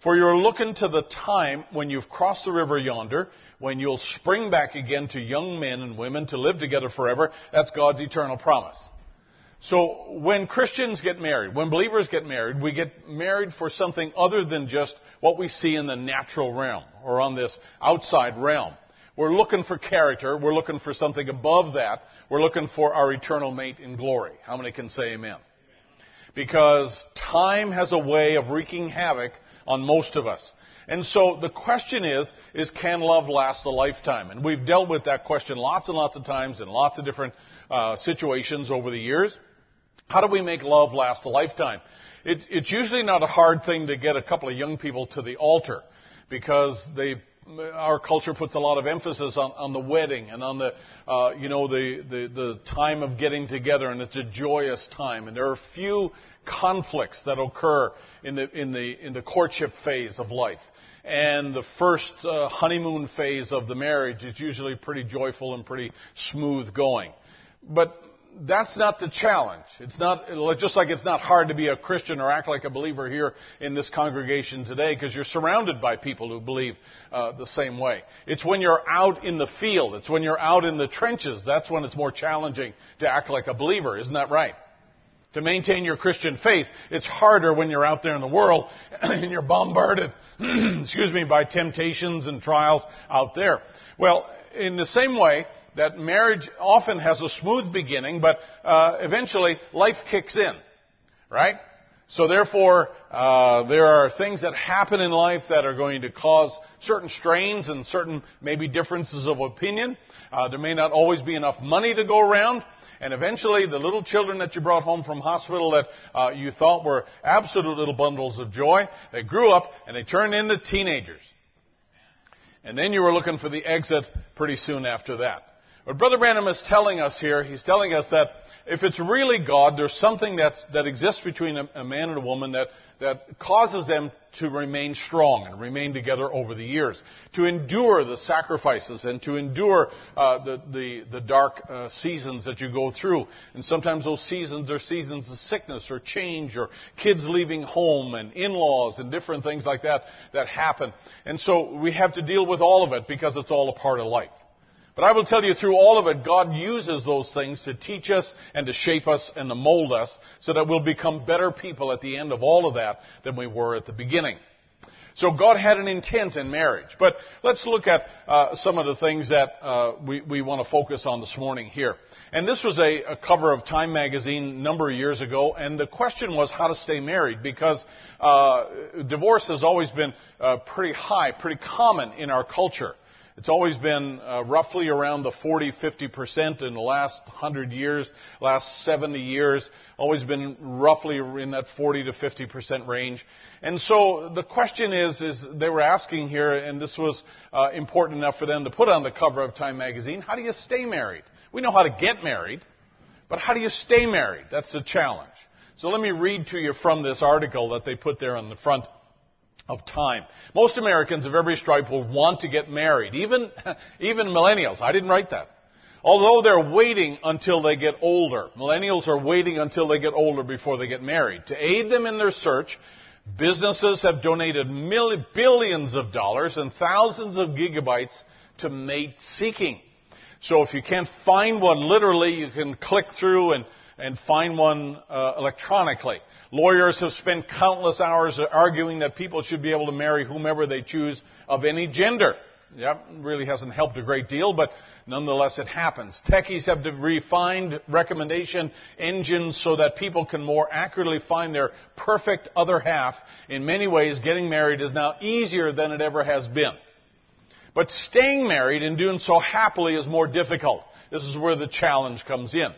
For you're looking to the time when you've crossed the river yonder, when you'll spring back again to young men and women to live together forever. That's God's eternal promise. So when Christians get married, when believers get married, we get married for something other than just what we see in the natural realm or on this outside realm. We're looking for character. We're looking for something above that. We're looking for our eternal mate in glory. How many can say amen? Because time has a way of wreaking havoc on most of us. And so the question is, is can love last a lifetime? And we've dealt with that question lots and lots of times in lots of different uh, situations over the years. How do we make love last a lifetime? It, it's usually not a hard thing to get a couple of young people to the altar because they our culture puts a lot of emphasis on, on the wedding and on the, uh, you know, the, the, the time of getting together, and it's a joyous time. And there are few conflicts that occur in the, in the, in the courtship phase of life. And the first uh, honeymoon phase of the marriage is usually pretty joyful and pretty smooth going. But that's not the challenge. It's not, just like it's not hard to be a Christian or act like a believer here in this congregation today because you're surrounded by people who believe uh, the same way. It's when you're out in the field. It's when you're out in the trenches. That's when it's more challenging to act like a believer. Isn't that right? To maintain your Christian faith, it's harder when you're out there in the world and you're bombarded, excuse me, by temptations and trials out there. Well, in the same way, that marriage often has a smooth beginning, but uh, eventually life kicks in, right? So therefore, uh, there are things that happen in life that are going to cause certain strains and certain maybe differences of opinion. Uh, there may not always be enough money to go around. And eventually, the little children that you brought home from hospital that uh, you thought were absolute little bundles of joy, they grew up and they turned into teenagers. And then you were looking for the exit pretty soon after that. What Brother Branham is telling us here, he's telling us that if it's really God, there's something that's, that exists between a, a, man and a woman that, that causes them to remain strong and remain together over the years, to endure the sacrifices and to endure uh, the, the, the, dark uh, seasons that you go through. And sometimes those seasons are seasons of sickness or change or kids leaving home and in-laws and different things like that that happen. And so we have to deal with all of it because it's all a part of life. But I will tell you through all of it, God uses those things to teach us and to shape us and to mold us so that we'll become better people at the end of all of that than we were at the beginning. So God had an intent in marriage. But let's look at uh, some of the things that uh, we, we want to focus on this morning here. And this was a, a, cover of Time magazine a number of years ago, and the question was how to stay married because uh, divorce has always been uh, pretty high, pretty common in our culture. It's always been uh, roughly around the 40, 50% in the last 100 years, last 70 years, always been roughly in that 40 to 50% range. And so the question is, is they were asking here, and this was uh, important enough for them to put on the cover of Time magazine, how do you stay married? We know how to get married, but how do you stay married? That's the challenge. So let me read to you from this article that they put there on the front of time. Most Americans of every stripe will want to get married, even, even millennials. I didn't write that. Although they're waiting until they get older. Millennials are waiting until they get older before they get married. To aid them in their search, businesses have donated billions of dollars and thousands of gigabytes to mate seeking. So if you can't find one literally, you can click through and, and find one uh, electronically. Lawyers have spent countless hours arguing that people should be able to marry whomever they choose of any gender. That really hasn't helped a great deal, but nonetheless it happens. Techies have refined recommendation engines so that people can more accurately find their perfect other half. In many ways, getting married is now easier than it ever has been. But staying married and doing so happily is more difficult. This is where the challenge comes in.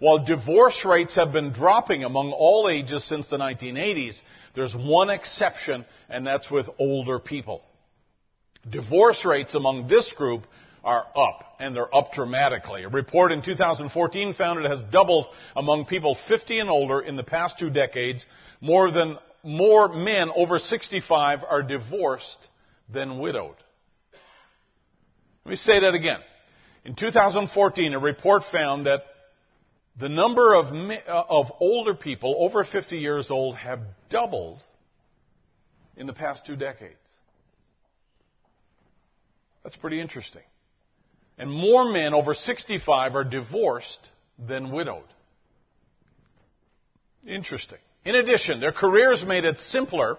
While divorce rates have been dropping among all ages since the 1980s, there's one exception, and that's with older people. Divorce rates among this group are up, and they're up dramatically. A report in 2014 found it has doubled among people 50 and older in the past two decades. More than more men over 65 are divorced than widowed. Let me say that again. In 2014, a report found that the number of, uh, of older people over 50 years old have doubled in the past two decades. That's pretty interesting. And more men over 65 are divorced than widowed. Interesting. In addition, their careers made it simpler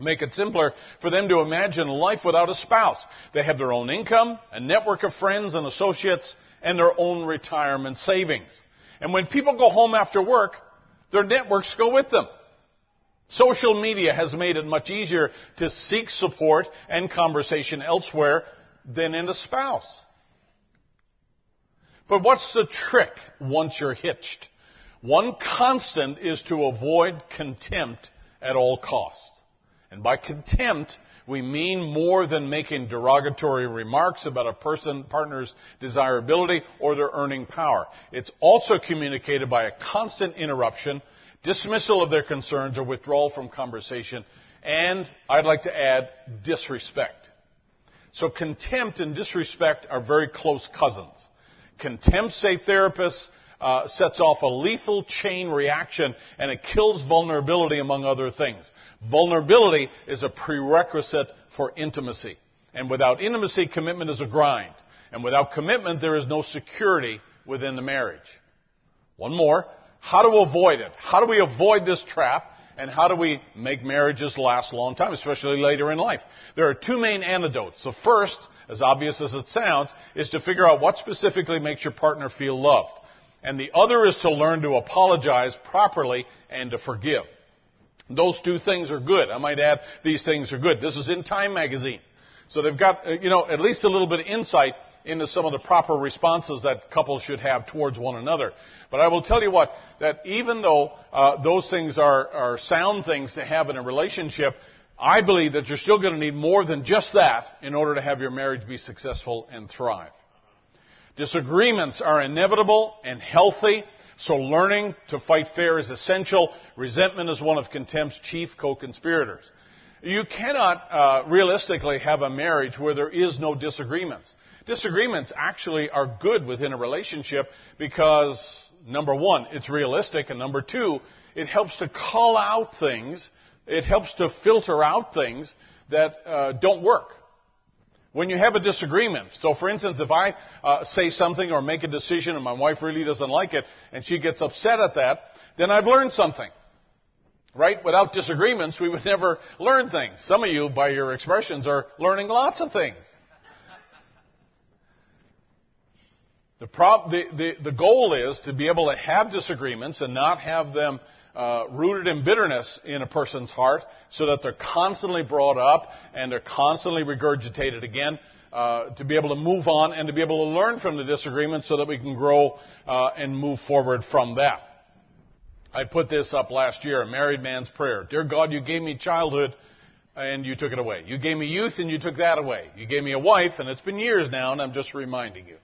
make it simpler for them to imagine life without a spouse. They have their own income, a network of friends and associates, and their own retirement savings. And when people go home after work, their networks go with them. Social media has made it much easier to seek support and conversation elsewhere than in a spouse. But what's the trick once you're hitched? One constant is to avoid contempt at all costs. And by contempt, we mean more than making derogatory remarks about a person, partner's desirability or their earning power. It's also communicated by a constant interruption, dismissal of their concerns or withdrawal from conversation, and I'd like to add disrespect. So contempt and disrespect are very close cousins. Contempt, say therapists, uh, sets off a lethal chain reaction and it kills vulnerability among other things. Vulnerability is a prerequisite for intimacy. And without intimacy, commitment is a grind. And without commitment, there is no security within the marriage. One more. How to avoid it? How do we avoid this trap? And how do we make marriages last a long time, especially later in life? There are two main antidotes. The first, as obvious as it sounds, is to figure out what specifically makes your partner feel loved. And the other is to learn to apologize properly and to forgive. Those two things are good. I might add, these things are good. This is in Time magazine. So they've got, uh, you know, at least a little bit of insight into some of the proper responses that couples should have towards one another. But I will tell you what, that even though uh, those things are, are sound things to have in a relationship, I believe that you're still going to need more than just that in order to have your marriage be successful and thrive. Disagreements are inevitable and healthy, so learning to fight fair is essential. Resentment is one of contempt's chief co-conspirators. You cannot uh, realistically have a marriage where there is no disagreements. Disagreements actually are good within a relationship because, number one, it's realistic, and number two, it helps to call out things, it helps to filter out things that uh, don't work. When you have a disagreement, so for instance, if I uh, say something or make a decision and my wife really doesn't like it and she gets upset at that, then I've learned something. Right? Without disagreements, we would never learn things. Some of you, by your expressions, are learning lots of things. The, prob- the, the, the goal is to be able to have disagreements and not have them uh, rooted in bitterness in a person's heart so that they're constantly brought up and they're constantly regurgitated again. Uh, to be able to move on and to be able to learn from the disagreement so that we can grow uh, and move forward from that. I put this up last year, a married man's prayer. Dear God, you gave me childhood and you took it away. You gave me youth and you took that away. You gave me a wife and it's been years now and I'm just reminding you.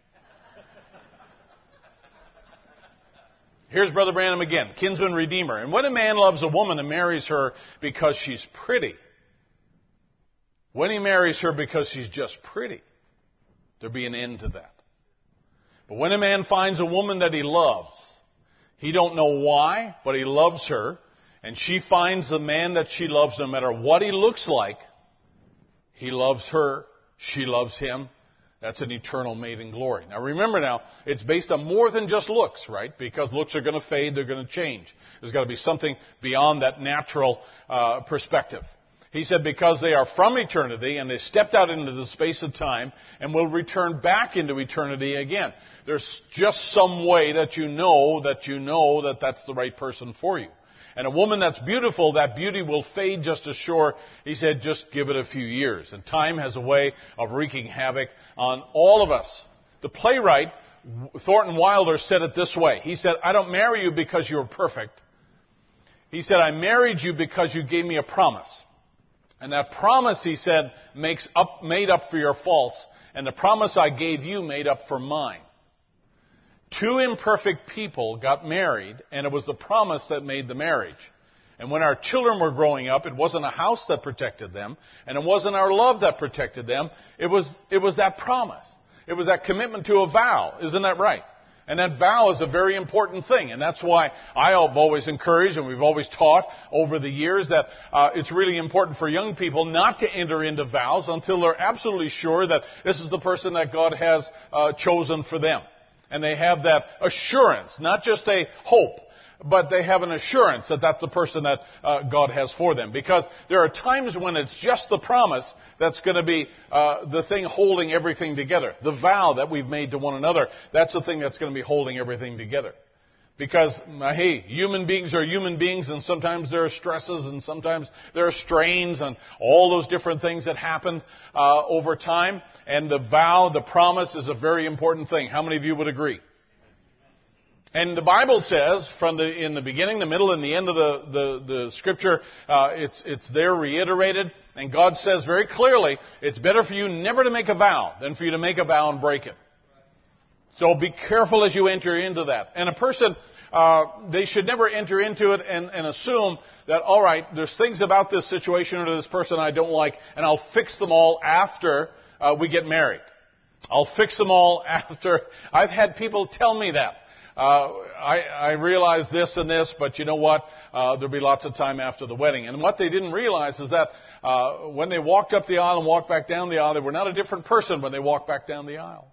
Here's Brother Branham again, kinsman redeemer. And when a man loves a woman and marries her because she's pretty, when he marries her because she's just pretty, there be an end to that. But when a man finds a woman that he loves, he don't know why, but he loves her, and she finds the man that she loves no matter what he looks like, he loves her, she loves him, that's an eternal made in glory. Now remember now, it's based on more than just looks, right? Because looks are going to fade, they're going to change. There's got to be something beyond that natural uh, perspective. He said, because they are from eternity and they stepped out into the space of time and will return back into eternity again. There's just some way that you know that you know that that's the right person for you. And a woman that's beautiful, that beauty will fade just as sure. He said, just give it a few years. And time has a way of wreaking havoc on all of us. The playwright, Thornton Wilder, said it this way. He said, I don't marry you because you're perfect. He said, I married you because you gave me a promise. And that promise, he said, makes up, made up for your faults. And the promise I gave you made up for mine. Two imperfect people got married, and it was the promise that made the marriage. And when our children were growing up, it wasn't a house that protected them, and it wasn't our love that protected them. It was, it was that promise. It was that commitment to a vow. Isn't that right? And that vow is a very important thing. And that's why I have always encouraged and we've always taught over the years that uh, it's really important for young people not to enter into vows until they're absolutely sure that this is the person that God has uh, chosen for them and they have that assurance, not just a hope, but they have an assurance that that's the person that uh, God has for them. Because there are times when it's just the promise that's going to be uh, the thing holding everything together. The vow that we've made to one another, that's the thing that's going to be holding everything together. Because, uh, hey, human beings are human beings and sometimes there are stresses and sometimes there are strains and all those different things that happen uh, over time. And the vow, the promise is a very important thing. How many of you would agree? And the Bible says, from the in the beginning, the middle, and the end of the the, the scripture, uh, it's it's there reiterated, and God says very clearly, it's better for you never to make a vow than for you to make a vow and break it. So be careful as you enter into that. And a person, uh, they should never enter into it and, and assume that all right, there's things about this situation or this person I don't like, and I'll fix them all after uh, we get married. I'll fix them all after. I've had people tell me that uh, I, I realize this and this, but you know what? Uh, there'll be lots of time after the wedding. And what they didn't realize is that uh, when they walked up the aisle and walked back down the aisle, they were not a different person when they walked back down the aisle.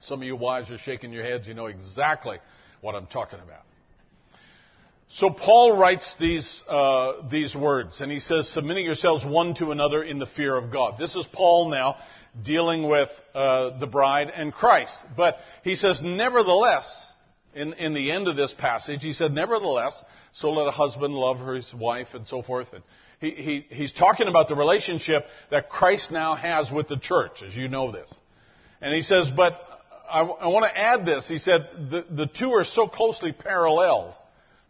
Some of you wives are shaking your heads. You know exactly what I'm talking about. So Paul writes these uh, these words, and he says, "Submitting yourselves one to another in the fear of God." This is Paul now dealing with uh, the bride and Christ. But he says, nevertheless, in, in the end of this passage, he said, nevertheless, so let a husband love his wife and so forth. And he, he, he's talking about the relationship that Christ now has with the church, as you know this. And he says, but I, I want to add this. He said, the, the two are so closely paralleled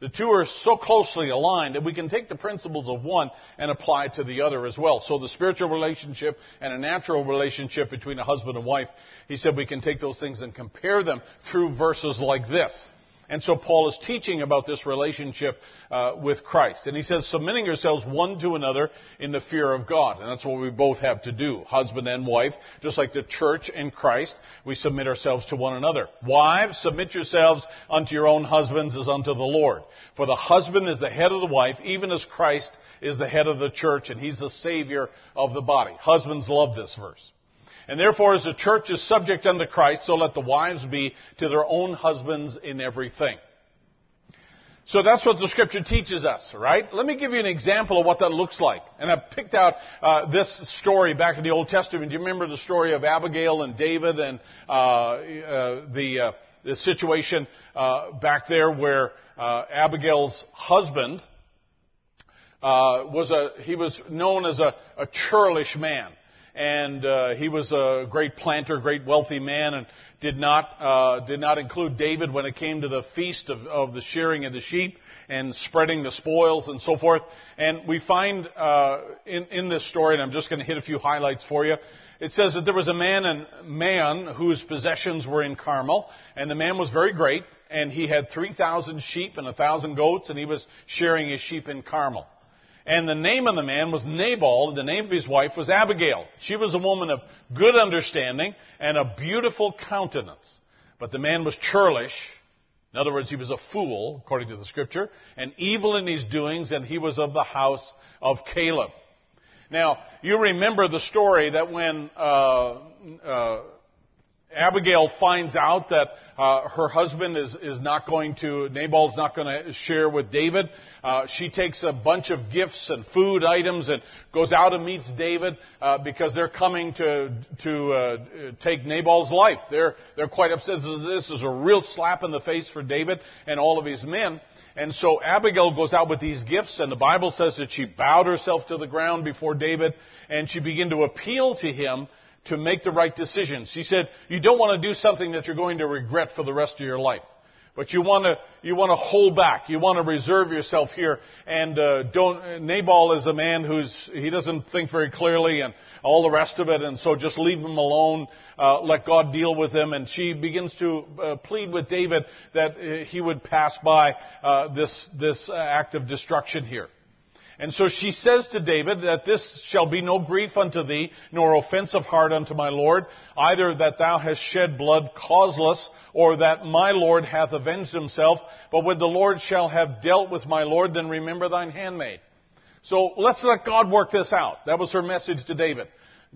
the two are so closely aligned that we can take the principles of one and apply it to the other as well. So the spiritual relationship and a natural relationship between a husband and wife, he said we can take those things and compare them through verses like this. And so Paul is teaching about this relationship uh, with Christ. And he says, submitting yourselves one to another in the fear of God. And that's what we both have to do, husband and wife. Just like the church and Christ, we submit ourselves to one another. Wives, submit yourselves unto your own husbands as unto the Lord. For the husband is the head of the wife, even as Christ is the head of the church, and he's the savior of the body. Husbands love this verse. And therefore, as the church is subject unto Christ, so let the wives be to their own husbands in everything. So that's what the scripture teaches us, right? Let me give you an example of what that looks like. And I picked out uh, this story back in the Old Testament. Do you remember the story of Abigail and David and uh, uh, the, uh, the situation uh, back there where uh, Abigail's husband was a he was known as a, a churlish man and uh, he was a great planter, great wealthy man, and did not uh, did not include David when it came to the feast of, of the shearing of the sheep and spreading the spoils and so forth. And we find uh, in in this story, and I'm just going to hit a few highlights for you. It says that there was a man and man whose possessions were in Carmel, and the man was very great, and he had three thousand sheep and a thousand goats, and he was shearing his sheep in Carmel. And the name of the man was Nabal, and the name of his wife was Abigail. She was a woman of good understanding and a beautiful countenance. But the man was churlish. In other words, he was a fool, according to the scripture, and evil in his doings, and he was of the house of Caleb. Now, you remember the story that when uh, uh, Abigail finds out that uh, her husband is, is not going to, Nabal's not going to share with David. Uh, she takes a bunch of gifts and food items and goes out and meets David uh, because they're coming to to uh, take Nabal's life. They're they're quite upset. This is, this is a real slap in the face for David and all of his men. And so Abigail goes out with these gifts, and the Bible says that she bowed herself to the ground before David, and she began to appeal to him to make the right decisions. He said, you don't want to do something that you're going to regret for the rest of your life. But you want to, you want to hold back. You want to reserve yourself here. And, uh, don't, Nabal is a man who's, he doesn't think very clearly and all the rest of it. And so just leave him alone. Uh, let God deal with him. And she begins to uh, plead with David that uh, he would pass by, uh, this, this act of destruction here. And so she says to David that this shall be no grief unto thee, nor offense of heart unto my Lord, either that thou hast shed blood causeless, or that my Lord hath avenged himself. But when the Lord shall have dealt with my Lord, then remember thine handmaid. So let's let God work this out. That was her message to David.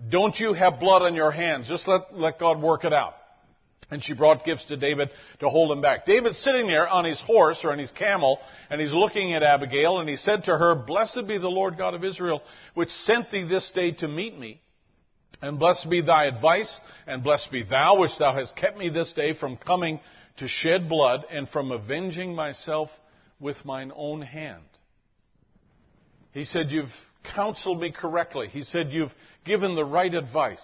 Don't you have blood on your hands. Just let, let God work it out. And she brought gifts to David to hold him back. David's sitting there on his horse or on his camel, and he's looking at Abigail, and he said to her, Blessed be the Lord God of Israel, which sent thee this day to meet me. And blessed be thy advice, and blessed be thou, which thou hast kept me this day from coming to shed blood, and from avenging myself with mine own hand. He said, You've counseled me correctly. He said, You've given the right advice.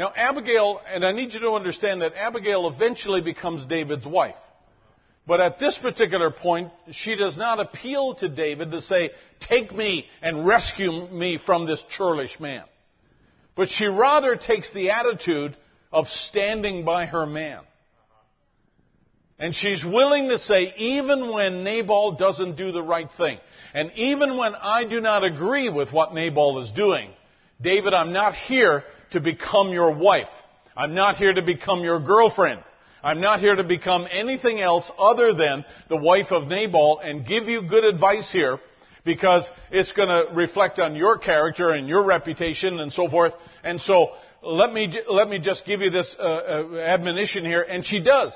Now, Abigail, and I need you to understand that Abigail eventually becomes David's wife. But at this particular point, she does not appeal to David to say, Take me and rescue me from this churlish man. But she rather takes the attitude of standing by her man. And she's willing to say, even when Nabal doesn't do the right thing, and even when I do not agree with what Nabal is doing, David, I'm not here to become your wife. I'm not here to become your girlfriend. I'm not here to become anything else other than the wife of Nabal and give you good advice here because it's going to reflect on your character and your reputation and so forth. And so let me, let me just give you this uh, uh, admonition here. And she does.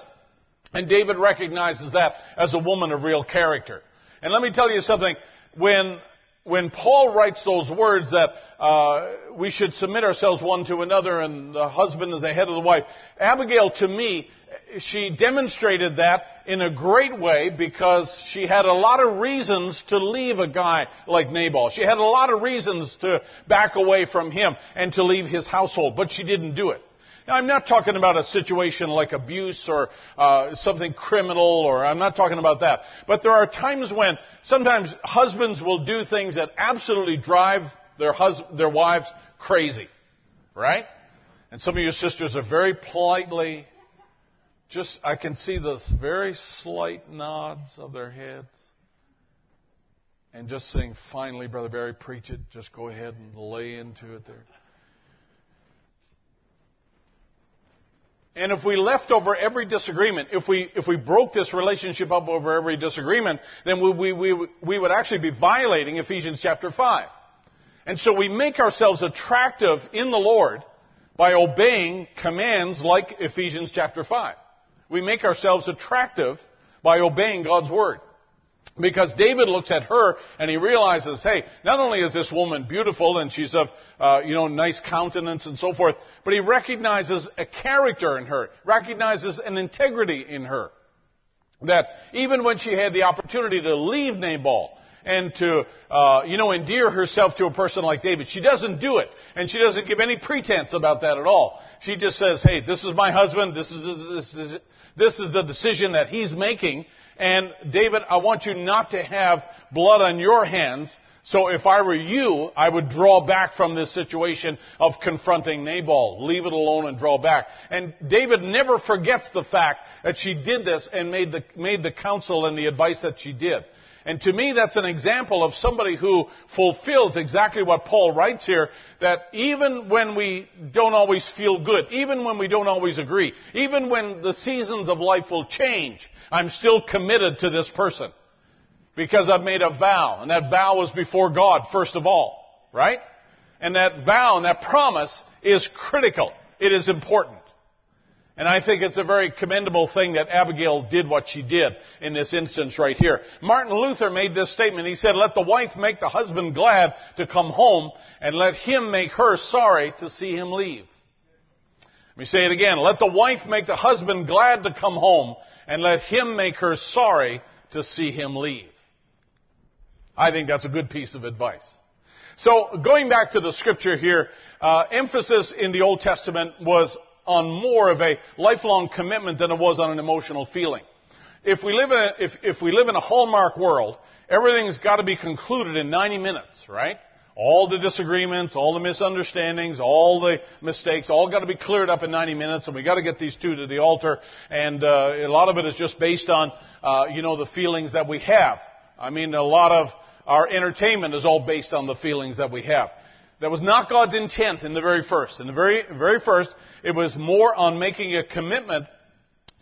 And David recognizes that as a woman of real character. And let me tell you something. When when Paul writes those words that uh, we should submit ourselves one to another and the husband is the head of the wife, Abigail, to me, she demonstrated that in a great way because she had a lot of reasons to leave a guy like Nabal. She had a lot of reasons to back away from him and to leave his household, but she didn't do it. Now, I'm not talking about a situation like abuse or uh, something criminal, or I'm not talking about that. But there are times when sometimes husbands will do things that absolutely drive their hus- their wives crazy, right? And some of your sisters are very politely, just I can see the very slight nods of their heads, and just saying, "Finally, brother Barry, preach it. Just go ahead and lay into it there." And if we left over every disagreement, if we, if we broke this relationship up over every disagreement, then we, we, we, we would actually be violating Ephesians chapter 5. And so we make ourselves attractive in the Lord by obeying commands like Ephesians chapter 5. We make ourselves attractive by obeying God's Word. Because David looks at her and he realizes, hey, not only is this woman beautiful and she's of, uh, you know, nice countenance and so forth, but he recognizes a character in her, recognizes an integrity in her. That even when she had the opportunity to leave Nabal and to, uh, you know, endear herself to a person like David, she doesn't do it. And she doesn't give any pretense about that at all. She just says, hey, this is my husband, this is, this is, this is the decision that he's making, and David, I want you not to have blood on your hands. So if I were you, I would draw back from this situation of confronting Nabal. Leave it alone and draw back. And David never forgets the fact that she did this and made the, made the counsel and the advice that she did. And to me, that's an example of somebody who fulfills exactly what Paul writes here, that even when we don't always feel good, even when we don't always agree, even when the seasons of life will change, I'm still committed to this person. Because I've made a vow, and that vow was before God first of all, right? And that vow and that promise is critical. It is important. And I think it's a very commendable thing that Abigail did what she did in this instance right here. Martin Luther made this statement. He said, let the wife make the husband glad to come home and let him make her sorry to see him leave. Let me say it again. Let the wife make the husband glad to come home and let him make her sorry to see him leave. I think that's a good piece of advice. So going back to the scripture here, uh, emphasis in the Old Testament was on more of a lifelong commitment than it was on an emotional feeling. If we live in a, if, if we live in a hallmark world, everything's got to be concluded in 90 minutes, right? All the disagreements, all the misunderstandings, all the mistakes, all got to be cleared up in 90 minutes, and we got to get these two to the altar. And uh, a lot of it is just based on, uh, you know, the feelings that we have. I mean, a lot of our entertainment is all based on the feelings that we have. That was not God's intent in the very first. In the very, very first, it was more on making a commitment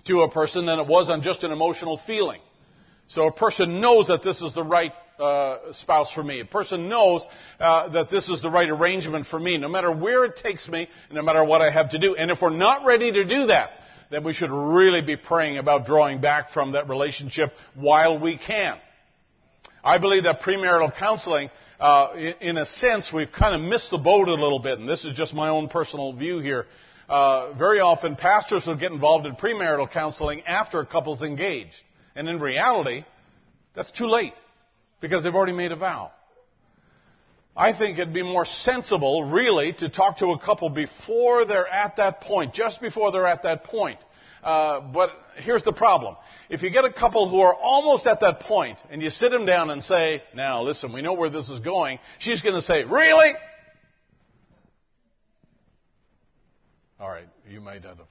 to a person than it was on just an emotional feeling. So a person knows that this is the right uh, spouse for me. A person knows uh, that this is the right arrangement for me, no matter where it takes me, no matter what I have to do. And if we're not ready to do that, then we should really be praying about drawing back from that relationship while we can. I believe that premarital counseling, uh, in, a sense, we've kind of missed the boat a little bit, and this is just my own personal view here. Uh, very often, pastors will get involved in premarital counseling after a couple's engaged, and in reality, that's too late because they've already made a vow. I think it'd be more sensible, really, to talk to a couple before they're at that point, just before they're at that point. Uh, but here's the problem. If you get a couple who are almost at that point, and you sit them down and say, now listen, we know where this is going, she's going to say, really? All right, you might not have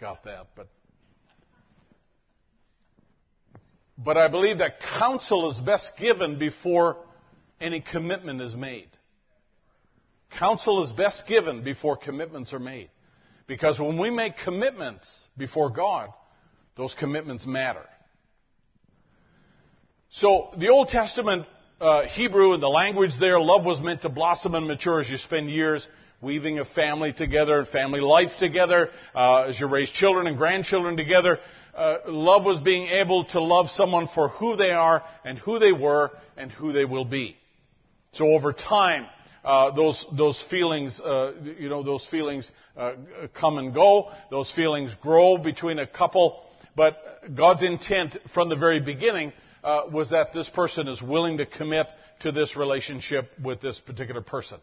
got that, but but I believe that counsel is best given before any commitment is made. Counsel is best given before commitments are made. Because when we make commitments before God, those commitments matter. So the Old Testament uh, Hebrew and the language there, love was meant to blossom and mature as you spend years weaving a family together family life together, uh, as you raise children and grandchildren together. Uh, love was being able to love someone for who they are and who they were and who they will be. So over time, uh, those those feelings, uh, you know, those feelings uh, come and go. Those feelings grow between a couple. But God's intent from the very beginning uh, was that this person is willing to commit to this relationship with this particular person.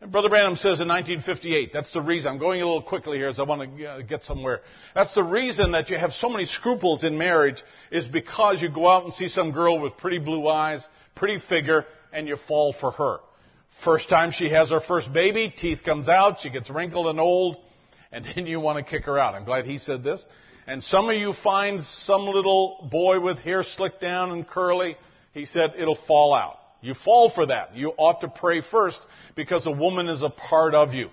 And Brother Branham says in 1958, that's the reason, I'm going a little quickly here as I want to uh, get somewhere. That's the reason that you have so many scruples in marriage is because you go out and see some girl with pretty blue eyes, pretty figure, and you fall for her. First time she has her first baby, teeth comes out, she gets wrinkled and old, and then you want to kick her out. I'm glad he said this. And some of you find some little boy with hair slicked down and curly. He said it'll fall out. You fall for that. You ought to pray first because a woman is a part of you.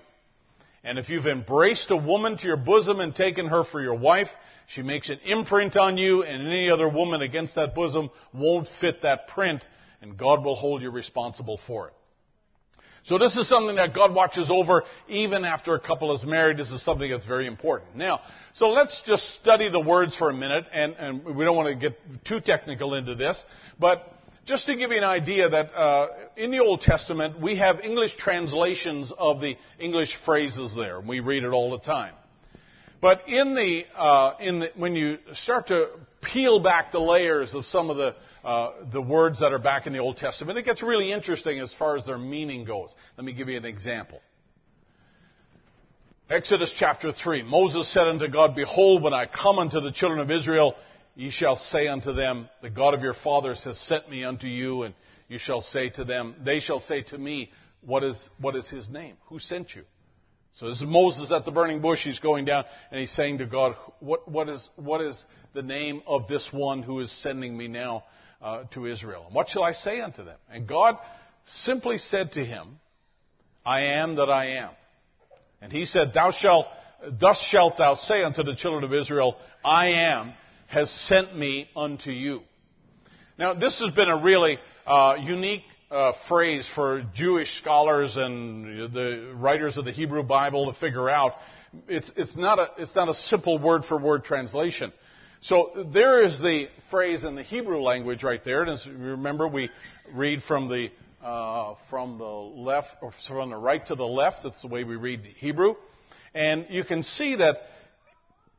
And if you've embraced a woman to your bosom and taken her for your wife, she makes an imprint on you, and any other woman against that bosom won't fit that print, and God will hold you responsible for it. So this is something that God watches over even after a couple is married. This is something that's very important. Now, so let's just study the words for a minute, and, and we don't want to get too technical into this, but just to give you an idea that uh, in the Old Testament we have English translations of the English phrases there. And we read it all the time. But in the, uh, in the, when you start to peel back the layers of some of the, uh, the words that are back in the Old Testament, it gets really interesting as far as their meaning goes. Let me give you an example. Exodus chapter 3. Moses said unto God, Behold, when I come unto the children of Israel, ye shall say unto them, The God of your fathers has sent me unto you, and you shall say to them, They shall say to me, What is, what is his name? Who sent you? So this is Moses at the burning bush. He's going down and he's saying to God, what, what, is, what is the name of this one who is sending me now uh, to Israel? And what shall I say unto them? And God simply said to him, I am that I am. And he said, Thou shalt, thus shalt thou say unto the children of Israel, I am, has sent me unto you. Now, this has been a really uh, unique uh, phrase for Jewish scholars and the writers of the Hebrew Bible to figure out. It's, it's, not, a, it's not a simple word for word translation. So there is the phrase in the Hebrew language right there. And as you remember, we read from the, uh, from the left, or from the right to the left. That's the way we read Hebrew. And you can see that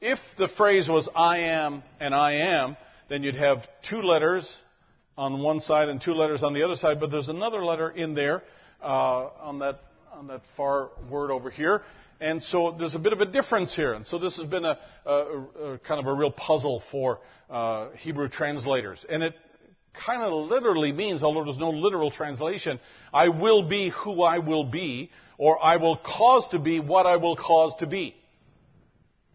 if the phrase was I am and I am, then you'd have two letters on one side and two letters on the other side, but there's another letter in there uh, on that on that far word over here. And so there's a bit of a difference here. And so this has been a, a, a kind of a real puzzle for uh, Hebrew translators. And it kind of literally means, although there's no literal translation, I will be who I will be, or I will cause to be what I will cause to be.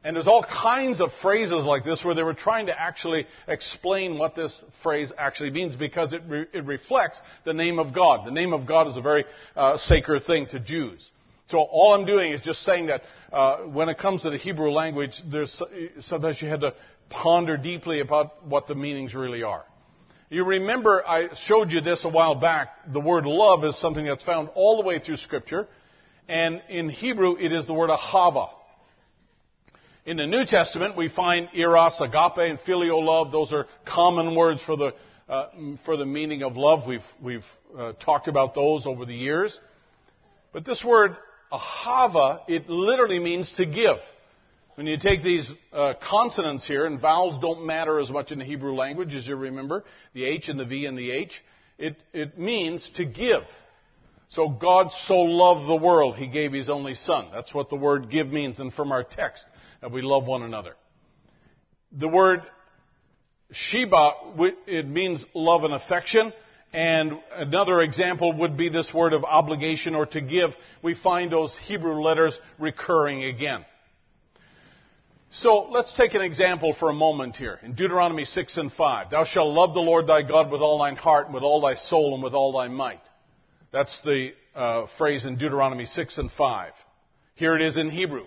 And there's all kinds of phrases like this where they were trying to actually explain what this phrase actually means because it, re- it reflects the name of God. The name of God is a very uh, sacred thing to Jews. So all I'm doing is just saying that uh, when it comes to the Hebrew language, there's sometimes you had to ponder deeply about what the meanings really are. You remember I showed you this a while back. The word love is something that's found all the way through Scripture, and in Hebrew it is the word ahava. In the New Testament, we find eros, agape, and filial love. Those are common words for the, uh, for the meaning of love. We've, we've uh, talked about those over the years. But this word, ahava, it literally means to give. When you take these uh, consonants here, and vowels don't matter as much in the Hebrew language, as you remember, the H and the V and the H, it, it means to give. So God so loved the world, He gave His only Son. That's what the word give means, and from our text, that we love one another. The word Sheba, it means love and affection. And another example would be this word of obligation or to give. We find those Hebrew letters recurring again. So let's take an example for a moment here. In Deuteronomy 6 and 5, Thou shalt love the Lord thy God with all thine heart, and with all thy soul, and with all thy might. That's the uh, phrase in Deuteronomy 6 and 5. Here it is in Hebrew.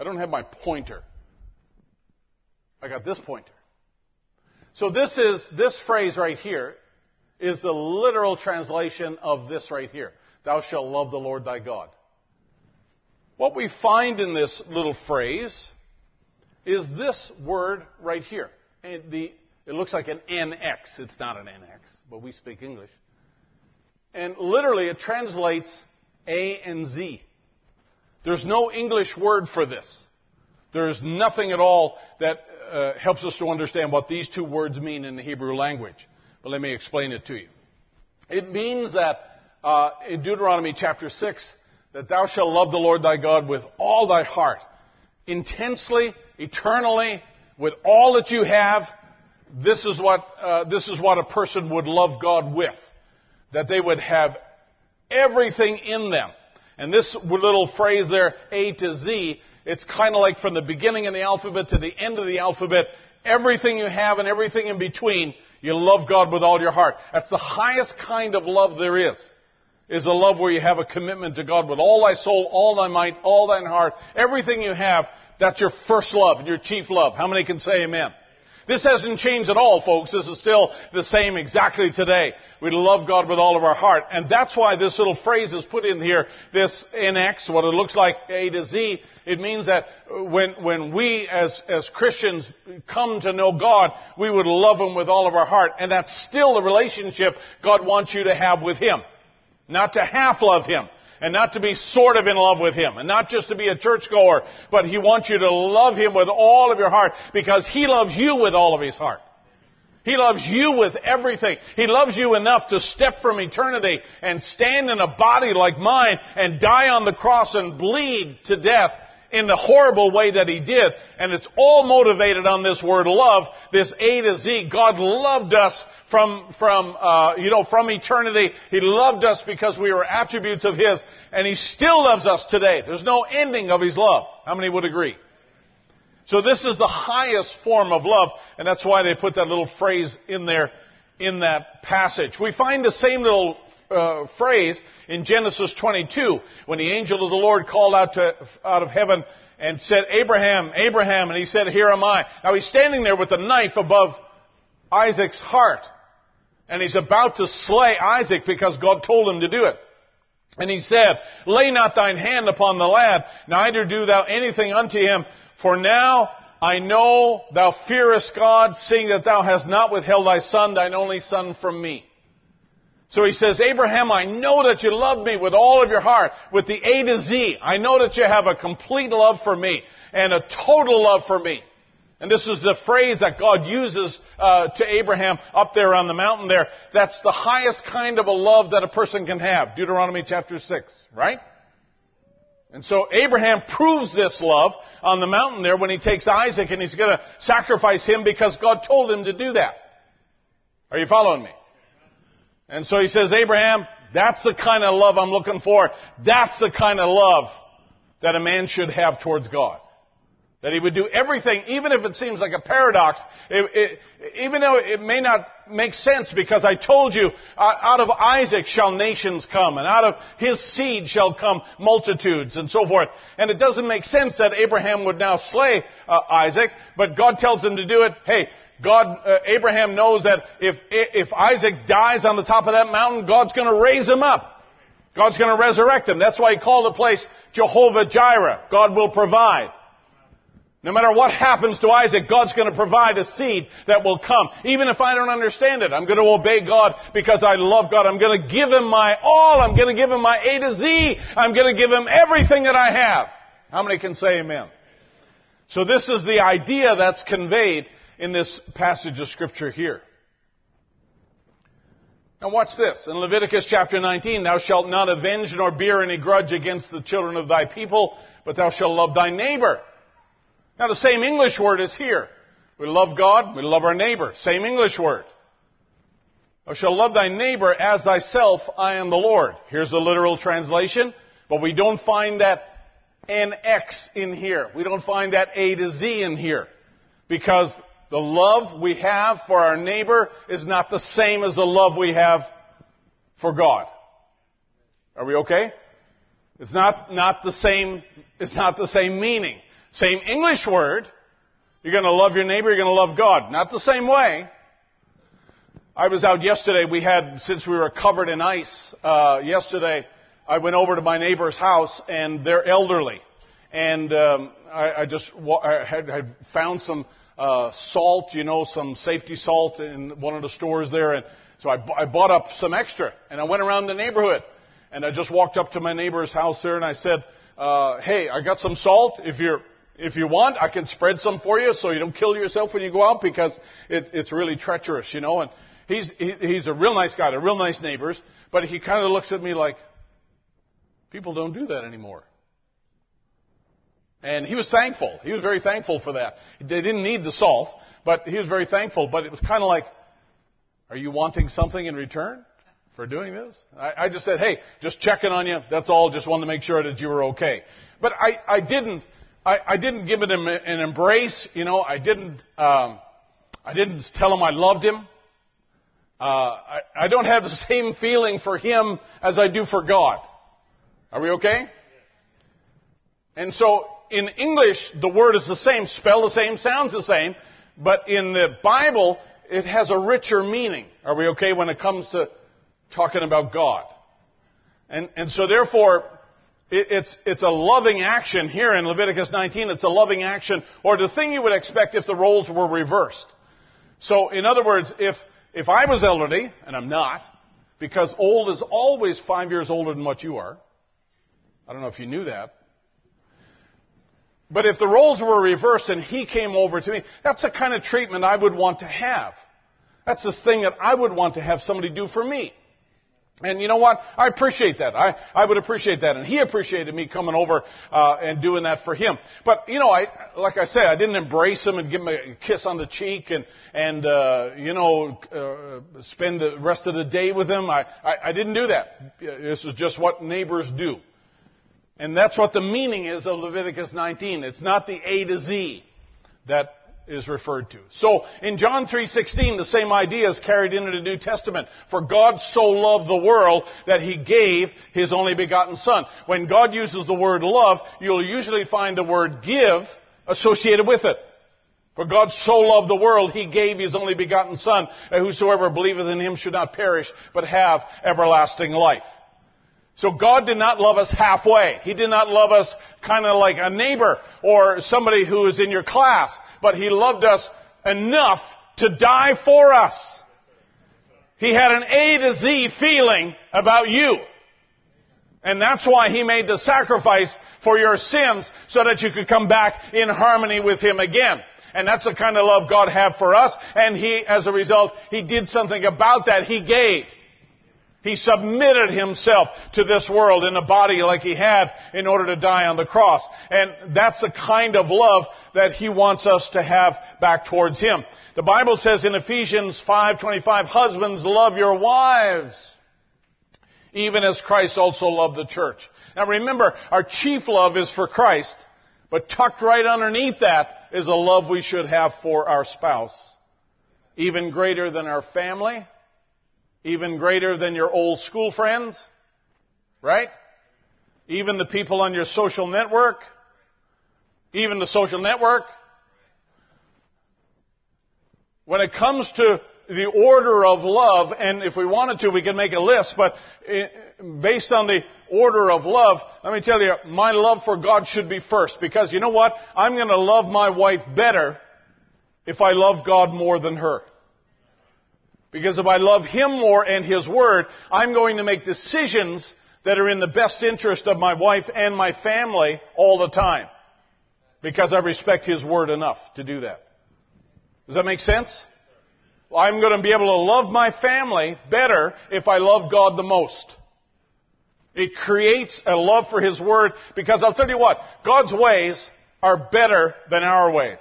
I don't have my pointer. I got this pointer. So this is, this phrase right here is the literal translation of this right here. Thou shalt love the Lord thy God. What we find in this little phrase is this word right here. The, it looks like an NX. It's not an NX, but we speak English. And literally it translates A and Z. There's no English word for this. There's nothing at all that uh, helps us to understand what these two words mean in the Hebrew language. But let me explain it to you. It means that uh, in Deuteronomy chapter 6, that thou shalt love the Lord thy God with all thy heart, intensely, eternally, with all that you have. This is what, uh, this is what a person would love God with that they would have everything in them. And this little phrase there, A to Z, it's kind of like from the beginning of the alphabet to the end of the alphabet, everything you have and everything in between, you love God with all your heart. That's the highest kind of love there is. Is a love where you have a commitment to God with all thy soul, all thy might, all thine heart, everything you have, that's your first love, and your chief love. How many can say amen? This hasn't changed at all, folks. This is still the same exactly today. We love God with all of our heart. And that's why this little phrase is put in here, this NX, what it looks like A to Z. It means that when, when we as, as Christians come to know God, we would love Him with all of our heart. And that's still the relationship God wants you to have with Him. Not to half love Him and not to be sort of in love with Him, and not just to be a churchgoer, but He wants you to love Him with all of your heart because He loves you with all of His heart. He loves you with everything. He loves you enough to step from eternity and stand in a body like mine and die on the cross and bleed to death in the horrible way that he did. And it's all motivated on this word love, this A to Z. God loved us from, from, uh, you know, from eternity. He loved us because we were attributes of His, and He still loves us today. There's no ending of His love. How many would agree? So this is the highest form of love, and that's why they put that little phrase in there in that passage. We find the same little uh, phrase in Genesis 22 when the angel of the Lord called out to out of heaven and said, "Abraham, Abraham," and he said, "Here am I." Now he's standing there with a knife above Isaac's heart and he's about to slay Isaac because God told him to do it. And he said, Lay not thine hand upon the lad, neither do thou anything unto him, for now I know thou fearest God, seeing that thou hast not withheld thy son, thine only son, from me. So he says, Abraham, I know that you love me with all of your heart, with the A to Z. I know that you have a complete love for me and a total love for me. And this is the phrase that God uses uh, to Abraham up there on the mountain there. That's the highest kind of a love that a person can have. Deuteronomy chapter 6, right? And so Abraham proves this love on the mountain there when he takes Isaac and he's going to sacrifice him because God told him to do that. Are you following me? And so he says, Abraham, that's the kind of love I'm looking for. That's the kind of love that a man should have towards God. That he would do everything, even if it seems like a paradox, it, it, even though it may not make sense because I told you, uh, out of Isaac shall nations come, and out of his seed shall come multitudes, and so forth. And it doesn't make sense that Abraham would now slay uh, Isaac, but God tells him to do it. Hey, God, uh, Abraham knows that if, if Isaac dies on the top of that mountain, God's gonna raise him up. God's gonna resurrect him. That's why he called the place Jehovah Jireh. God will provide. No matter what happens to Isaac, God's going to provide a seed that will come. Even if I don't understand it, I'm going to obey God because I love God. I'm going to give Him my all. I'm going to give Him my A to Z. I'm going to give Him everything that I have. How many can say amen? So this is the idea that's conveyed in this passage of scripture here. Now watch this. In Leviticus chapter 19, thou shalt not avenge nor bear any grudge against the children of thy people, but thou shalt love thy neighbor. Now the same English word is here. We love God, we love our neighbor. Same English word. Thou shalt love thy neighbor as thyself, I am the Lord. Here's the literal translation, but we don't find that NX in here. We don't find that A to Z in here. Because the love we have for our neighbor is not the same as the love we have for God. Are we okay? It's not, not the same, it's not the same meaning. Same English word. You're going to love your neighbor, you're going to love God. Not the same way. I was out yesterday. We had, since we were covered in ice, uh, yesterday, I went over to my neighbor's house and they're elderly. And um, I, I just I had, had found some uh, salt, you know, some safety salt in one of the stores there. And so I, I bought up some extra and I went around the neighborhood. And I just walked up to my neighbor's house there and I said, uh, hey, I got some salt. If you're if you want, I can spread some for you so you don't kill yourself when you go out because it, it's really treacherous, you know. And he's he, he's a real nice guy, they're real nice neighbors, but he kind of looks at me like, people don't do that anymore. And he was thankful. He was very thankful for that. They didn't need the salt, but he was very thankful. But it was kind of like, are you wanting something in return for doing this? I, I just said, hey, just checking on you. That's all. Just wanted to make sure that you were okay. But I, I didn't I, I didn't give him an embrace, you know. I didn't. Um, I didn't tell him I loved him. Uh, I, I don't have the same feeling for him as I do for God. Are we okay? And so in English, the word is the same, spell the same, sounds the same, but in the Bible, it has a richer meaning. Are we okay when it comes to talking about God? And, and so therefore, it's, it's a loving action here in Leviticus 19. It's a loving action, or the thing you would expect if the roles were reversed. So, in other words, if, if I was elderly, and I'm not, because old is always five years older than what you are. I don't know if you knew that. But if the roles were reversed and he came over to me, that's the kind of treatment I would want to have. That's the thing that I would want to have somebody do for me. And you know what? I appreciate that. I, I would appreciate that. And he appreciated me coming over uh, and doing that for him. But, you know, I, like I said, I didn't embrace him and give him a kiss on the cheek and, and uh, you know, uh, spend the rest of the day with him. I, I, I didn't do that. This is just what neighbors do. And that's what the meaning is of Leviticus 19. It's not the A to Z that is referred to. So in John 3:16 the same idea is carried into the New Testament. For God so loved the world that he gave his only begotten son. When God uses the word love, you'll usually find the word give associated with it. For God so loved the world, he gave his only begotten son, that whosoever believeth in him should not perish, but have everlasting life. So God did not love us halfway. He did not love us kind of like a neighbor or somebody who is in your class but He loved us enough to die for us. He had an A to Z feeling about you. And that's why He made the sacrifice for your sins so that you could come back in harmony with Him again. And that's the kind of love God had for us. And He, as a result, He did something about that. He gave. He submitted himself to this world in a body like he had in order to die on the cross. And that's the kind of love that he wants us to have back towards him. The Bible says in Ephesians 5:25, "Husbands, love your wives, even as Christ also loved the church." Now remember, our chief love is for Christ, but tucked right underneath that is a love we should have for our spouse. Even greater than our family, even greater than your old school friends, right? Even the people on your social network, even the social network. When it comes to the order of love, and if we wanted to, we could make a list, but eh, based on the order of love, let me tell you, my love for God should be first, because you know what? I'm gonna love my wife better if I love God more than her. Because if I love Him more and His Word, I'm going to make decisions that are in the best interest of my wife and my family all the time. Because I respect His Word enough to do that. Does that make sense? I'm going to be able to love my family better if I love God the most. It creates a love for His Word because I'll tell you what, God's ways are better than our ways.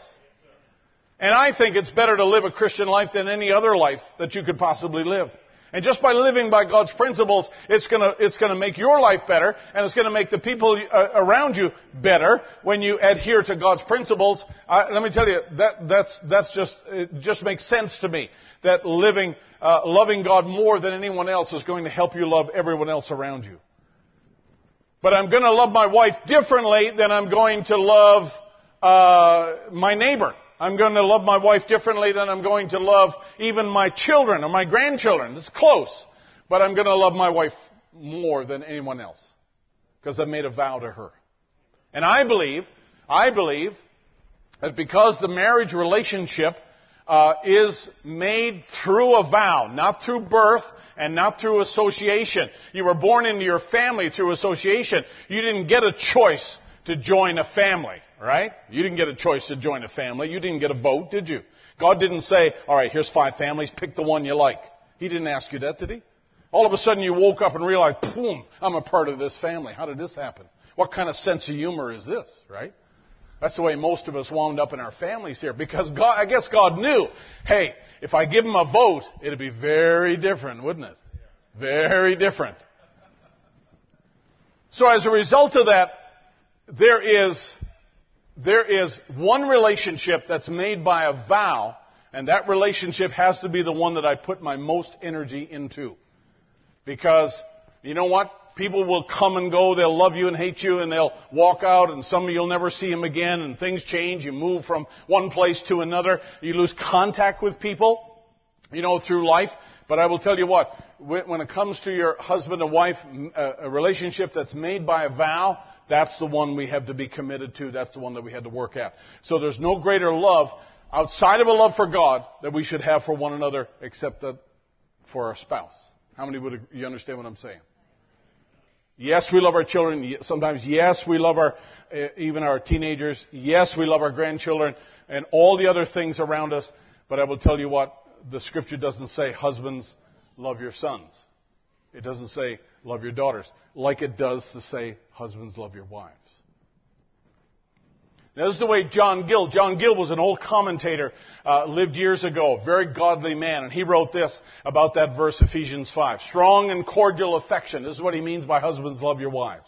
And I think it's better to live a Christian life than any other life that you could possibly live. And just by living by God's principles, it's gonna, it's gonna make your life better, and it's gonna make the people uh, around you better when you adhere to God's principles. Uh, let me tell you, that, that's, that's just, it just makes sense to me. That living, uh, loving God more than anyone else is going to help you love everyone else around you. But I'm gonna love my wife differently than I'm going to love, uh, my neighbor. I'm going to love my wife differently than I'm going to love even my children or my grandchildren. It's close. But I'm going to love my wife more than anyone else. Because I've made a vow to her. And I believe, I believe that because the marriage relationship uh, is made through a vow, not through birth and not through association. You were born into your family through association. You didn't get a choice to join a family right? You didn't get a choice to join a family. You didn't get a vote, did you? God didn't say, all right, here's five families, pick the one you like. He didn't ask you that, did he? All of a sudden you woke up and realized, boom, I'm a part of this family. How did this happen? What kind of sense of humor is this, right? That's the way most of us wound up in our families here because God, I guess God knew, hey, if I give him a vote, it'd be very different, wouldn't it? Very different. So as a result of that, there is there is one relationship that's made by a vow, and that relationship has to be the one that I put my most energy into. Because, you know what? People will come and go, they'll love you and hate you, and they'll walk out, and some of you'll never see them again, and things change. You move from one place to another. You lose contact with people, you know, through life. But I will tell you what, when it comes to your husband and wife, uh, a relationship that's made by a vow, that's the one we have to be committed to. That's the one that we had to work at. So there's no greater love outside of a love for God that we should have for one another except that for our spouse. How many would you understand what I'm saying? Yes, we love our children. Sometimes, yes, we love our, uh, even our teenagers. Yes, we love our grandchildren and all the other things around us. But I will tell you what, the scripture doesn't say husbands love your sons. It doesn't say love your daughters, like it does to say husbands love your wives. Now, this is the way John Gill, John Gill was an old commentator, uh, lived years ago, very godly man, and he wrote this about that verse, Ephesians 5. Strong and cordial affection. This is what he means by husbands love your wives.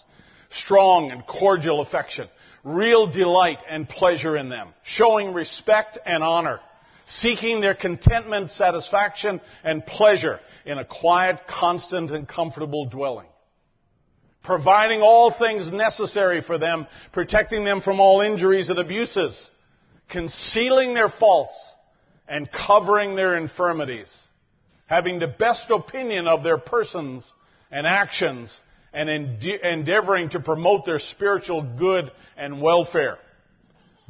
Strong and cordial affection. Real delight and pleasure in them. Showing respect and honor. Seeking their contentment, satisfaction, and pleasure in a quiet, constant, and comfortable dwelling. Providing all things necessary for them, protecting them from all injuries and abuses, concealing their faults, and covering their infirmities, having the best opinion of their persons and actions, and endeavoring to promote their spiritual good and welfare.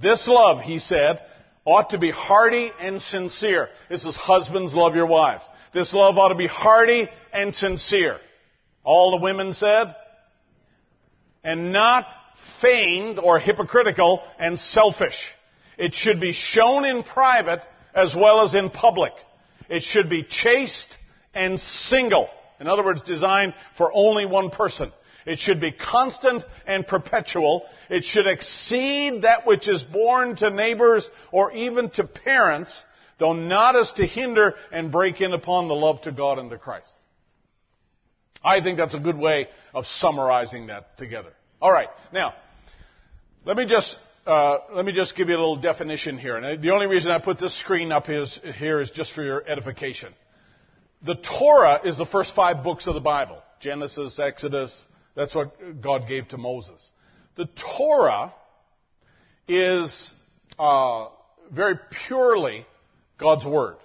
This love, he said, ought to be hearty and sincere. This is husbands love your wives. This love ought to be hearty and sincere. All the women said. And not feigned or hypocritical and selfish. It should be shown in private as well as in public. It should be chaste and single. In other words, designed for only one person. It should be constant and perpetual. It should exceed that which is born to neighbors or even to parents though not as to hinder and break in upon the love to God and to Christ. I think that's a good way of summarizing that together. All right, now let me just uh, let me just give you a little definition here. And the only reason I put this screen up is, here is just for your edification. The Torah is the first five books of the Bible: Genesis, Exodus. That's what God gave to Moses. The Torah is uh, very purely God's Word.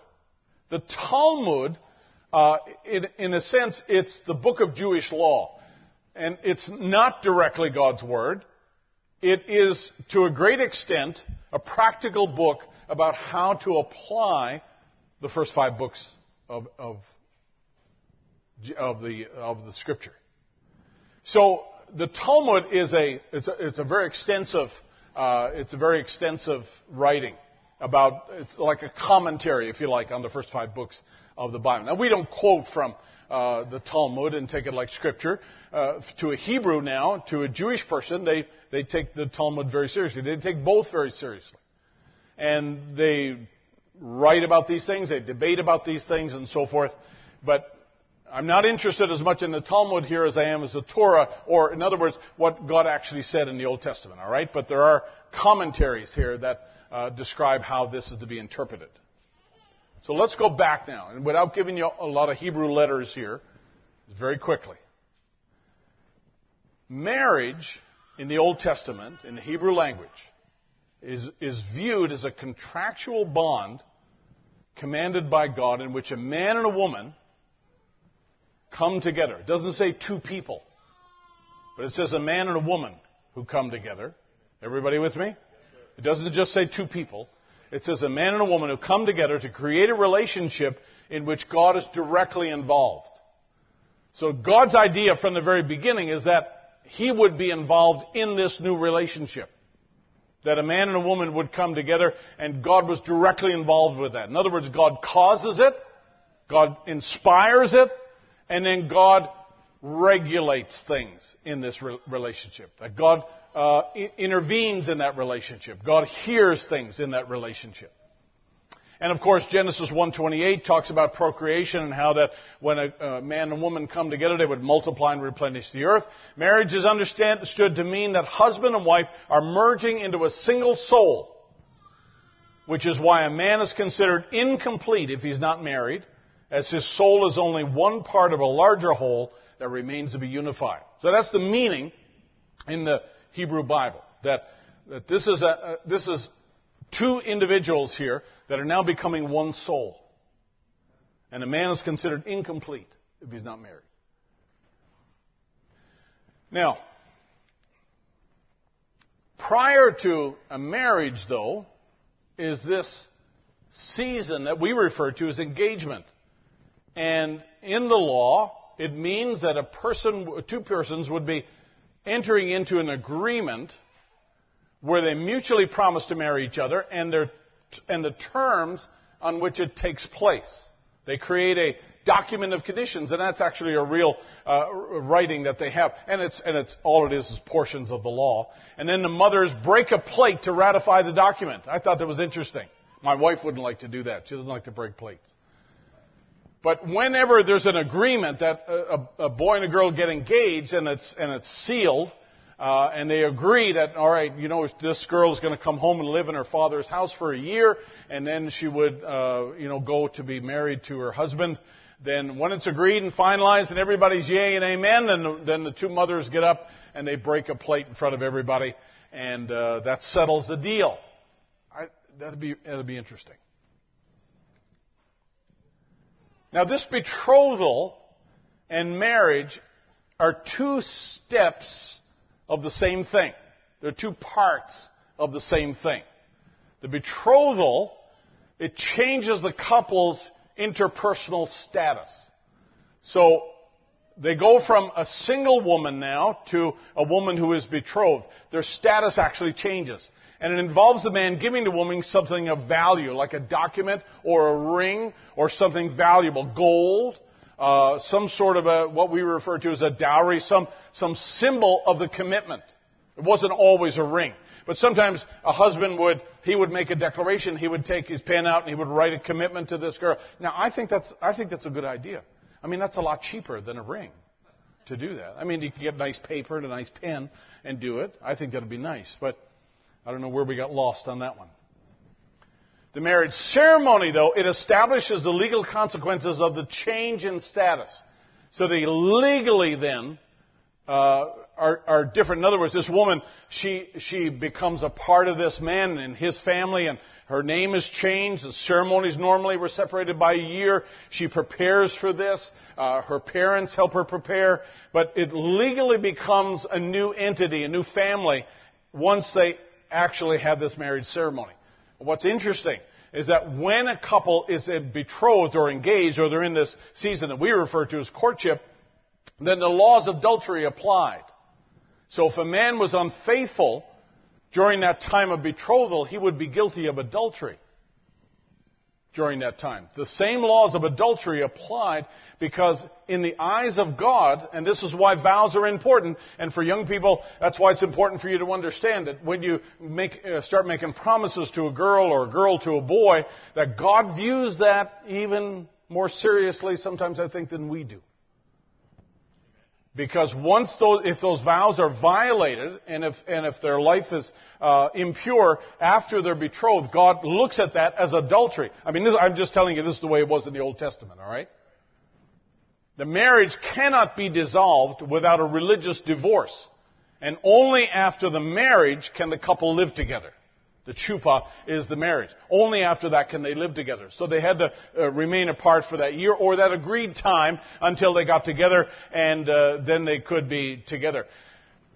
The Talmud, uh, in, in a sense, it's the book of Jewish law. And it's not directly God's Word. It is, to a great extent, a practical book about how to apply the first five books of, of, of, the, of the Scripture. So the Talmud is a, it's a, it's a very extensive, uh, it's a very extensive writing about, it's like a commentary, if you like, on the first five books of the Bible. Now we don't quote from uh, the Talmud and take it like scripture. Uh, to a Hebrew now, to a Jewish person, they, they take the Talmud very seriously. They take both very seriously. And they write about these things, they debate about these things and so forth. But I'm not interested as much in the Talmud here as I am as the Torah, or in other words, what God actually said in the Old Testament, alright? But there are commentaries here that uh, describe how this is to be interpreted. So let's go back now, and without giving you a lot of Hebrew letters here, very quickly. Marriage in the Old Testament, in the Hebrew language, is, is viewed as a contractual bond commanded by God in which a man and a woman come together. It doesn't say two people, but it says a man and a woman who come together. Everybody with me? It doesn't just say two people. It says a man and a woman who come together to create a relationship in which God is directly involved. So God's idea from the very beginning is that He would be involved in this new relationship. That a man and a woman would come together and God was directly involved with that. In other words, God causes it, God inspires it, and then God regulates things in this relationship. That God uh, intervenes in that relationship. God hears things in that relationship. And of course, Genesis 1:28 talks about procreation and how that when a, a, man and woman come together, they would multiply and replenish the earth. Marriage is understood to mean that husband and wife are merging into a single soul, which is why a man is considered incomplete if he's not married, as his soul is only one part of a larger whole that remains to be unified. So that's the meaning in the Hebrew Bible. That, that this, is a, a, this is two individuals here that are now becoming one soul. And a man is considered incomplete if he's not married. Now, prior to a marriage, though, is this season that we refer to as engagement. And in the law, it means that a person, two persons would be entering into an agreement where they mutually promise to marry each other and, their, and the terms on which it takes place. They create a document of conditions, and that's actually a real uh, writing that they have. And it's, and it's all it is is portions of the law. And then the mothers break a plate to ratify the document. I thought that was interesting. My wife wouldn't like to do that. She doesn't like to break plates. But whenever there's an agreement that a, a boy and a girl get engaged and it's, and it's sealed, uh, and they agree that, all right, you know, this girl is going to come home and live in her father's house for a year, and then she would, uh, you know, go to be married to her husband. Then when it's agreed and finalized and everybody's yay and amen, then, then the two mothers get up and they break a plate in front of everybody, and uh, that settles the deal. I, that'd be that'd be interesting. Now, this betrothal and marriage are two steps of the same thing. They're two parts of the same thing. The betrothal, it changes the couple's interpersonal status. So, they go from a single woman now to a woman who is betrothed. Their status actually changes. And it involves the man giving the woman something of value, like a document or a ring or something valuable, gold, uh, some sort of a, what we refer to as a dowry, some, some symbol of the commitment. It wasn't always a ring. But sometimes a husband would, he would make a declaration, he would take his pen out and he would write a commitment to this girl. Now I think that's, I think that's a good idea. I mean, that's a lot cheaper than a ring to do that. I mean, you can get nice paper and a nice pen and do it. I think that'd be nice. But I don't know where we got lost on that one. The marriage ceremony, though, it establishes the legal consequences of the change in status. So they legally then uh, are, are, different. In other words, this woman, she, she becomes a part of this man and his family, and Her name is changed. The ceremonies normally were separated by a year. She prepares for this. Uh, her parents help her prepare. But it legally becomes a new entity, a new family, once they actually have this marriage ceremony. What's interesting is that when a couple is betrothed or engaged, or they're in this season that we refer to as courtship, then the laws of adultery applied. So if a man was unfaithful during that time of betrothal, he would be guilty of adultery during that time. The same laws of adultery applied because in the eyes of God, and this is why vows are important, and for young people, that's why it's important for you to understand that when you make, uh, start making promises to a girl or a girl to a boy, that God views that even more seriously sometimes I think than we do. Because once those, if those vows are violated, and if, and if their life is uh, impure after they're betrothed, God looks at that as adultery. I mean, this, I'm just telling you this is the way it was in the Old Testament, alright? The marriage cannot be dissolved without a religious divorce. And only after the marriage can the couple live together. The chupa is the marriage. Only after that can they live together. So they had to uh, remain apart for that year or that agreed time until they got together and uh, then they could be together.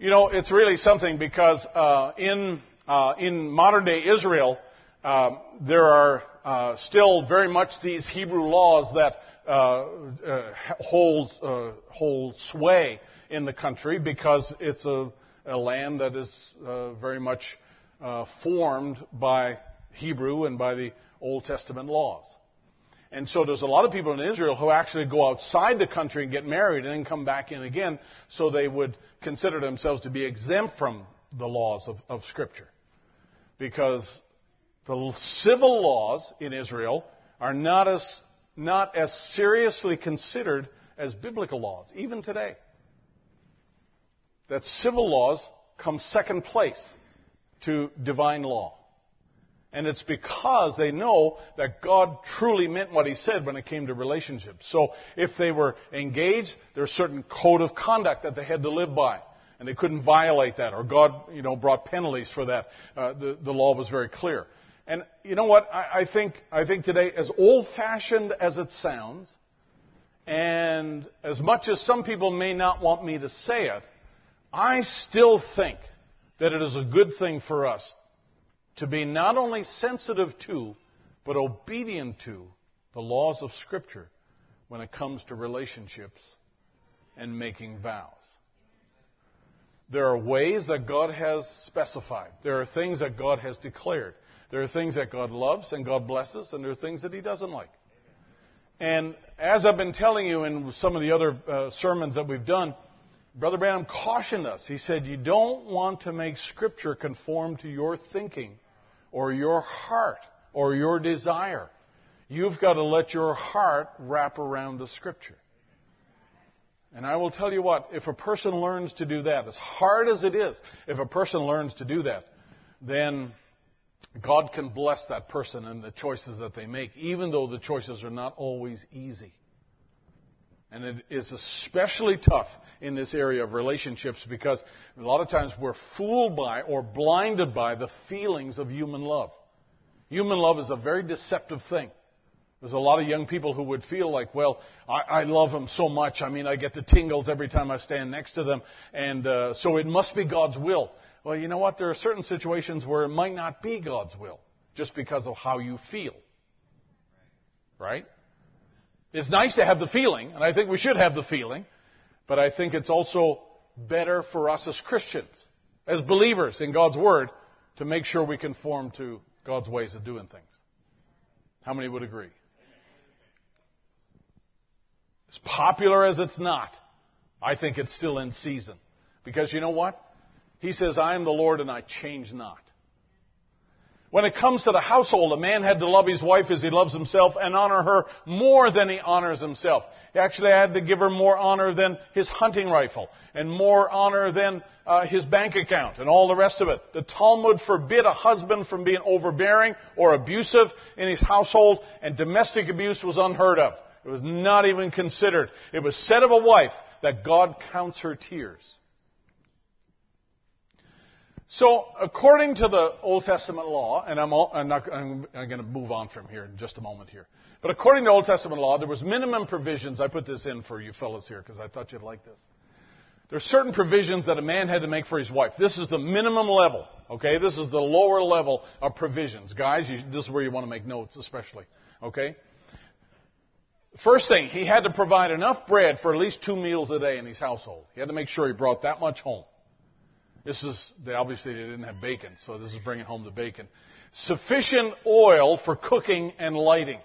You know, it's really something because uh, in, uh, in modern day Israel, um, there are uh, still very much these Hebrew laws that uh, hold, hold sway in the country because it's a, a land that is very much uh, formed by Hebrew and by the Old Testament laws. And so there's a lot of people in Israel who actually go outside the country and get married and then come back in again so they would consider themselves to be exempt from the laws of, of Scripture. Because the civil laws in Israel are not as, not as seriously considered as biblical laws, even today. That civil laws come second place to divine law. And it's because they know that God truly meant what He said when it came to relationships. So if they were engaged, there's a certain code of conduct that they had to live by. And they couldn't violate that, or God, you know, brought penalties for that. Uh, the, the law was very clear. And you know what? I, I think, I think today, as old-fashioned as it sounds, and as much as some people may not want me to say it, I still think that it is a good thing for us to be not only sensitive to, but obedient to the laws of Scripture when it comes to relationships and making vows. There are ways that God has specified. There are things that God has declared. There are things that God loves and God blesses, and there are things that He doesn't like. And as I've been telling you in some of the other uh, sermons that we've done, Brother Branham cautioned us. He said, You don't want to make Scripture conform to your thinking or your heart or your desire. You've got to let your heart wrap around the Scripture. And I will tell you what, if a person learns to do that, as hard as it is, if a person learns to do that, then God can bless that person and the choices that they make, even though the choices are not always easy. And it is especially tough in this area of relationships because a lot of times we're fooled by or blinded by the feelings of human love. Human love is a very deceptive thing. There's a lot of young people who would feel like, well, I, I love them so much. I mean, I get the tingles every time I stand next to them, and uh, so it must be God's will. Well, you know what? There are certain situations where it might not be God's will, just because of how you feel. Right? It's nice to have the feeling, and I think we should have the feeling, but I think it's also better for us as Christians, as believers in God's Word, to make sure we conform to God's ways of doing things. How many would agree? As popular as it's not, I think it's still in season. Because you know what? He says, I am the Lord and I change not. When it comes to the household, a man had to love his wife as he loves himself and honor her more than he honors himself. He actually had to give her more honor than his hunting rifle and more honor than uh, his bank account and all the rest of it. The Talmud forbid a husband from being overbearing or abusive in his household, and domestic abuse was unheard of. It was not even considered. It was said of a wife that God counts her tears. So, according to the Old Testament law, and I'm, all, I'm, not, I'm, I'm going to move on from here in just a moment here. But according to Old Testament law, there was minimum provisions. I put this in for you fellas here because I thought you'd like this. There's certain provisions that a man had to make for his wife. This is the minimum level. Okay, this is the lower level of provisions, guys. You, this is where you want to make notes, especially. Okay. First thing, he had to provide enough bread for at least two meals a day in his household. He had to make sure he brought that much home. This is, they obviously they didn't have bacon, so this is bringing home the bacon. Sufficient oil for cooking and lighting.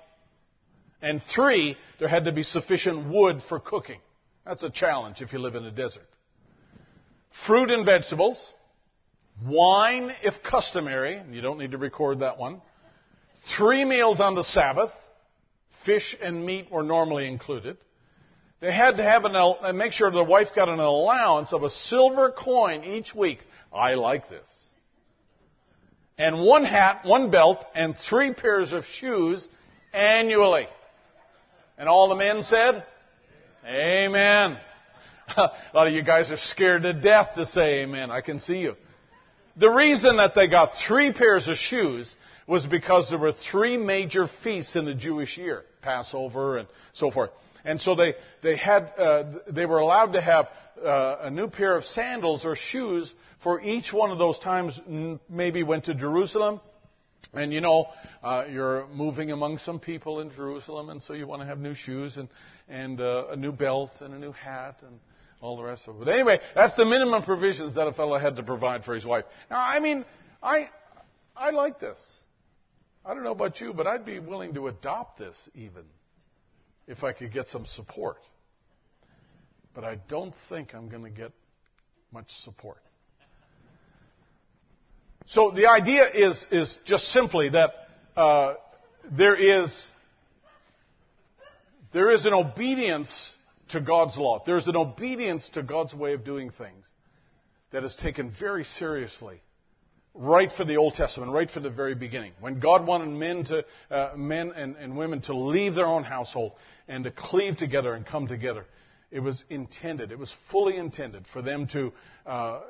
And three, there had to be sufficient wood for cooking. That's a challenge if you live in a desert. Fruit and vegetables. Wine if customary. You don't need to record that one. Three meals on the Sabbath. Fish and meat were normally included. They had to have an, uh, make sure the wife got an allowance of a silver coin each week. I like this. And one hat, one belt, and three pairs of shoes annually. And all the men said, Amen. A lot of you guys are scared to death to say amen. I can see you. The reason that they got three pairs of shoes was because there were three major feasts in the Jewish year Passover and so forth. And so they, they, had, uh, they were allowed to have uh, a new pair of sandals or shoes for each one of those times, maybe went to Jerusalem. And you know, uh, you're moving among some people in Jerusalem, and so you want to have new shoes and, and uh, a new belt and a new hat and all the rest of it. But anyway, that's the minimum provisions that a fellow had to provide for his wife. Now, I mean, I, I like this. I don't know about you, but I'd be willing to adopt this even if I could get some support. But I don't think I'm going to get much support. So the idea is, is just simply that uh, there is there is an obedience to God's law. There's an obedience to God's way of doing things that is taken very seriously right from the Old Testament, right from the very beginning. When God wanted men to uh, men and, and women to leave their own household and to cleave together and come together. It was intended, it was fully intended for them to uh,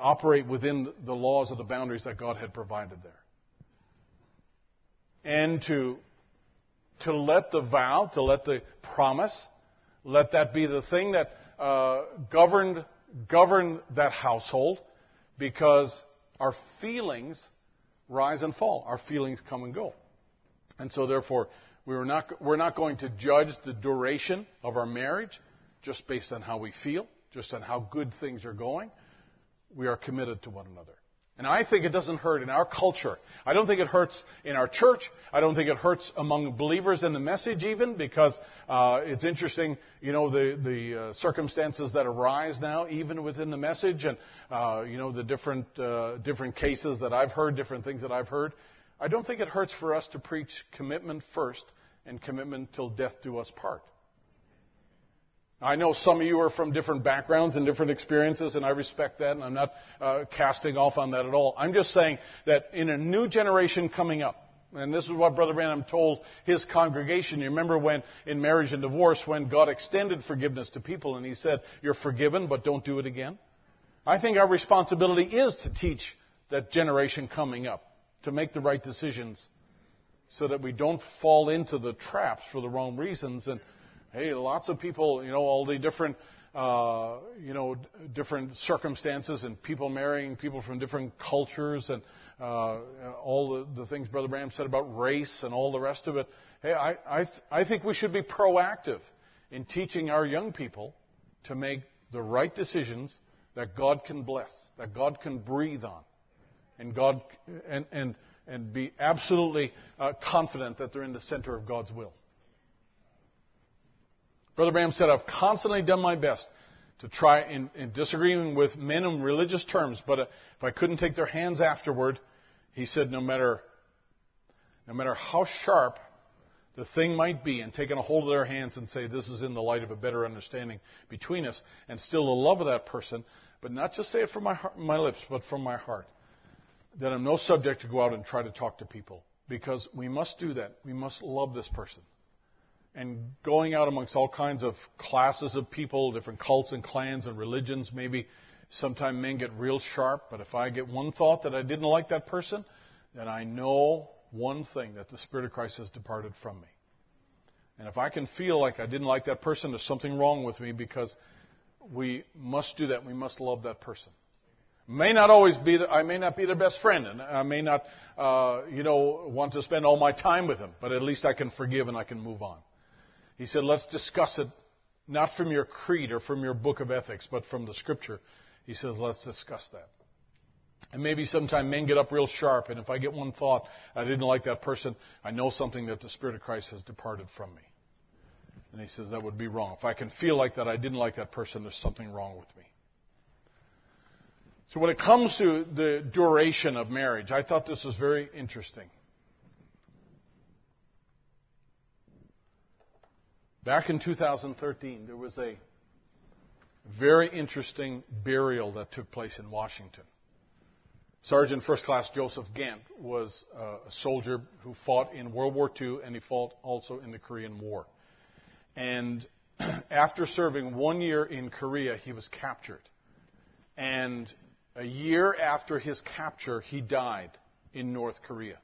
operate within the laws of the boundaries that God had provided there. And to, to let the vow, to let the promise, let that be the thing that uh, governed, governed that household because our feelings rise and fall. Our feelings come and go. And so, therefore, we're not, we're not going to judge the duration of our marriage just based on how we feel, just on how good things are going. We are committed to one another. And I think it doesn't hurt in our culture. I don't think it hurts in our church. I don't think it hurts among believers in the message even because uh, it's interesting, you know, the, the uh, circumstances that arise now even within the message and, uh, you know, the different, uh, different cases that I've heard, different things that I've heard. I don't think it hurts for us to preach commitment first and commitment till death do us part. I know some of you are from different backgrounds and different experiences, and I respect that, and I'm not uh, casting off on that at all. I'm just saying that in a new generation coming up, and this is what Brother Branham told his congregation. You remember when, in marriage and divorce, when God extended forgiveness to people, and he said, You're forgiven, but don't do it again? I think our responsibility is to teach that generation coming up to make the right decisions so that we don't fall into the traps for the wrong reasons. And hey, lots of people, you know, all the different, uh, you know, different circumstances and people marrying people from different cultures and uh, all the, the things Brother Branham said about race and all the rest of it. Hey, I, I, th- I think we should be proactive in teaching our young people to make the right decisions that God can bless, that God can breathe on, and God and and and be absolutely uh, confident that they're in the center of God's will. Brother Branham said, I've constantly done my best to try in, in disagreeing with men in religious terms, but uh, if I couldn't take their hands afterward, he said, no matter, no matter how sharp the thing might be, and taking a hold of their hands and say, this is in the light of a better understanding between us, and still the love of that person, but not just say it from my, heart, my lips, but from my heart that I'm no subject to go out and try to talk to people because we must do that. We must love this person. And going out amongst all kinds of classes of people, different cults and clans and religions, maybe Sometimes men get real sharp, but if I get one thought that I didn't like that person, then I know one thing that the Spirit of Christ has departed from me. And if I can feel like I didn't like that person, there's something wrong with me because we must do that. We must love that person. May not always be, the, I may not be their best friend, and I may not, uh, you know, want to spend all my time with them, but at least I can forgive and I can move on. He said, let's discuss it not from your creed or from your book of ethics, but from the scripture. He says, let's discuss that. And maybe sometime men get up real sharp, and if I get one thought, I didn't like that person, I know something that the Spirit of Christ has departed from me. And he says that would be wrong. If I can feel like that I didn't like that person, there's something wrong with me. So when it comes to the duration of marriage, I thought this was very interesting. Back in 2013, there was a very interesting burial that took place in Washington. Sergeant First Class Joseph Gantt was uh, a soldier who fought in World War II and he fought also in the Korean War. And after serving one year in Korea, he was captured. And a year after his capture, he died in North Korea.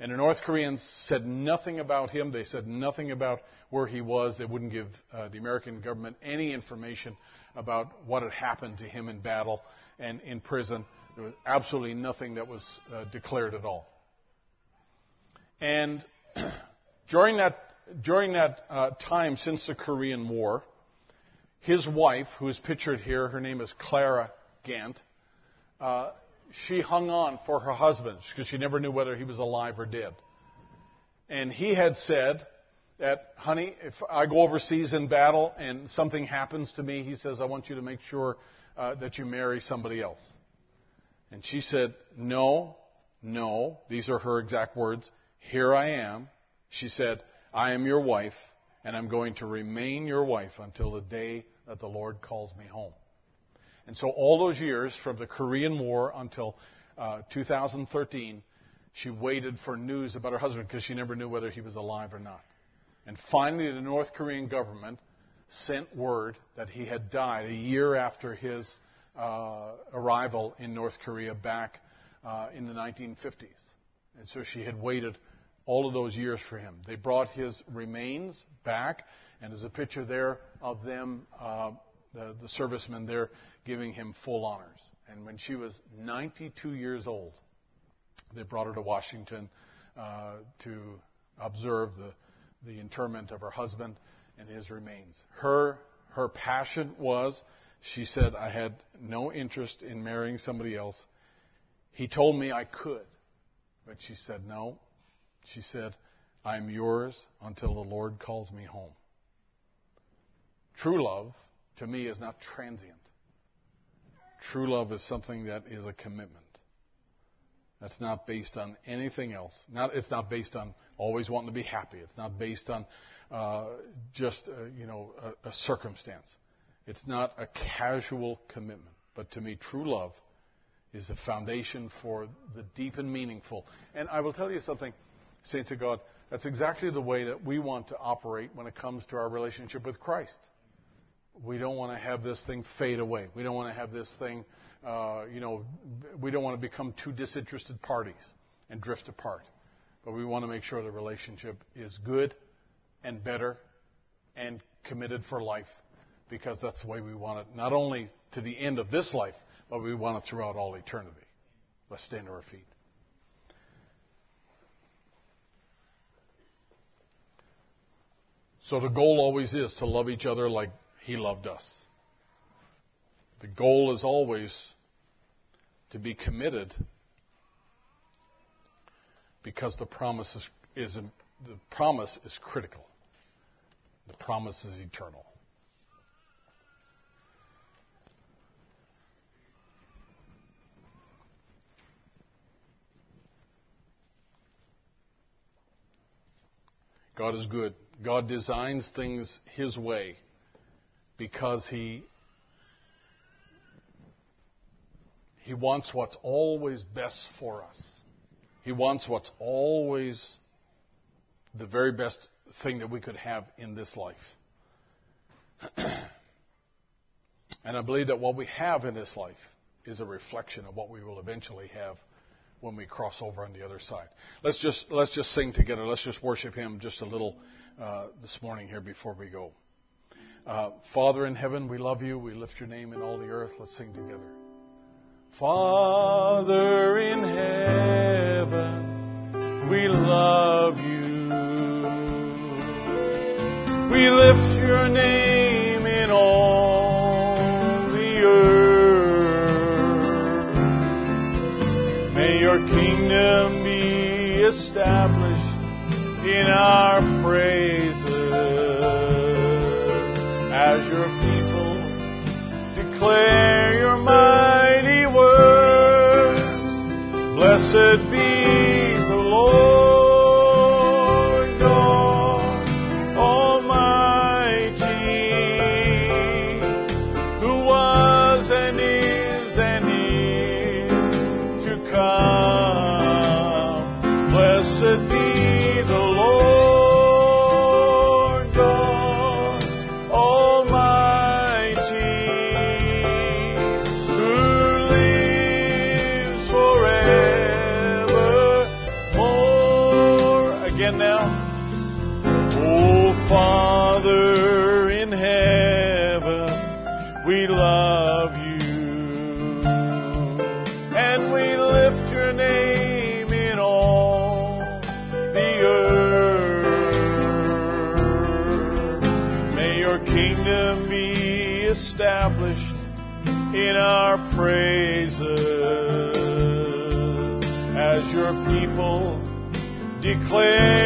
And the North Koreans said nothing about him. They said nothing about where he was. They wouldn't give uh, the American government any information about what had happened to him in battle and in prison. There was absolutely nothing that was uh, declared at all. And during that during that uh, time since the Korean War, his wife, who is pictured here, her name is Clara Gantt, uh, she hung on for her husband because she never knew whether he was alive or dead. And he had said that, honey, if I go overseas in battle and something happens to me, he says, I want you to make sure uh, that you marry somebody else. And she said, no, no, these are her exact words. Here I am. She said, I am your wife, and I'm going to remain your wife until the day that the Lord calls me home. And so, all those years, from the Korean War until uh, 2013, she waited for news about her husband because she never knew whether he was alive or not. And finally, the North Korean government sent word that he had died a year after his uh, arrival in North Korea back uh, in the 1950s. And so she had waited all of those years for him. They brought his remains back, and there's a picture there of them, uh, the, the servicemen there, giving him full honors. And when she was 92 years old, they brought her to Washington uh, to observe the, the interment of her husband and his remains. Her, her passion was, she said, I had no interest in marrying somebody else. He told me I could, but she said, no, she said, I'm yours until the Lord calls me home. True love, to me, is not transient. True love is something that is a commitment. That's not based on anything else. Not, it's not based on always wanting to be happy. It's not based on uh, just uh, you know a, a circumstance. It's not a casual commitment. But to me, true love is a foundation for the deep and meaningful. And I will tell you something saints of God, that's exactly the way that we want to operate when it comes to our relationship with Christ. We don't want to have this thing fade away. We don't want to have this thing, uh, you know, we don't want to become two disinterested parties and drift apart. But we want to make sure the relationship is good and better and committed for life because that's the way we want it, not only to the end of this life, but we want it throughout all eternity. Let's stand to our feet. So the goal always is to love each other like He loved us. The goal is always to be committed because the promise is, is the promise is critical. The promise is eternal. God is good. God designs things His way because he he wants what's always best for us. He wants what's always the very best thing that we could have in this life. and I believe that what we have in this life is a reflection of what we will eventually have when we cross over on the other side. Let's just let's just sing together. Let's just worship him just a little uh, this morning here before we go. Uh, Father in heaven, we love you. We lift your name in all the earth. Let's sing together. Father in heaven, we love you. We lift your name in all the earth. May your kingdom be established in our praise. your people declare your mighty words. Blessed clear.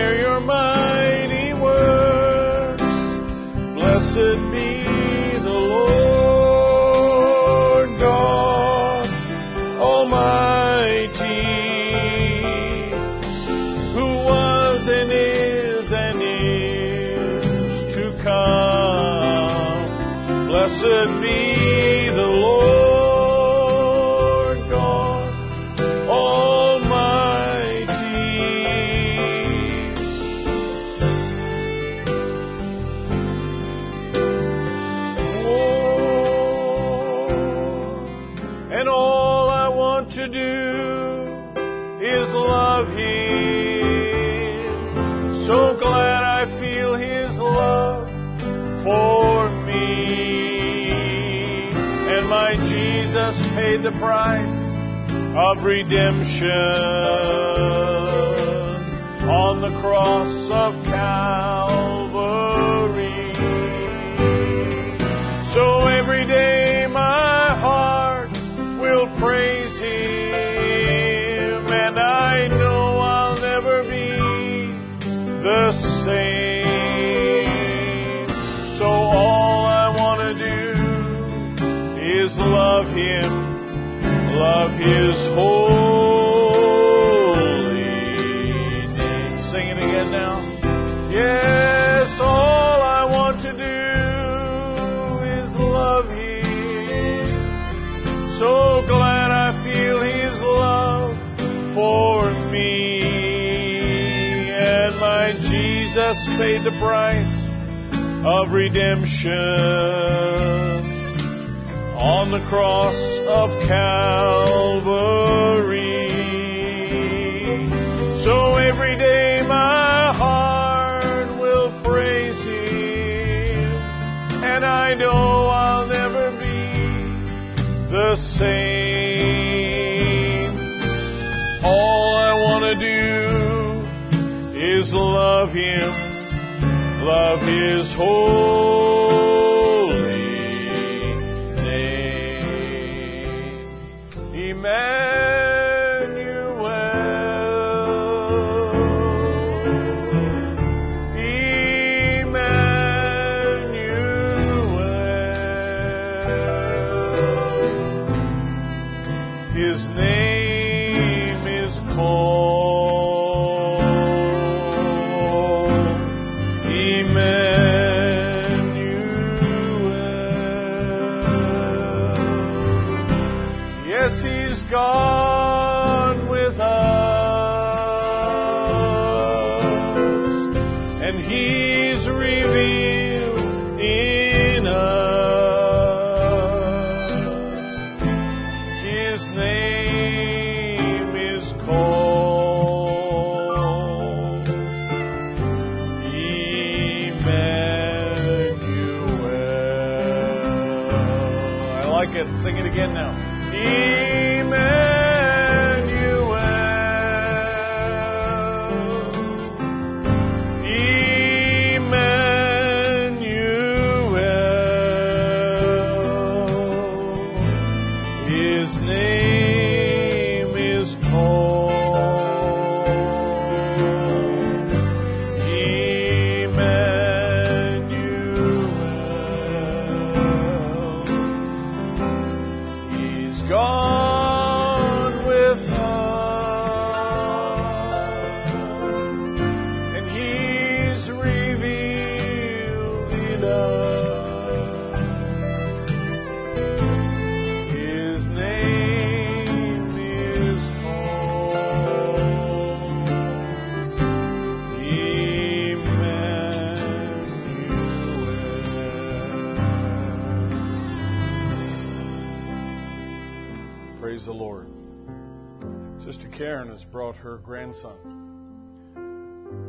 Her grandson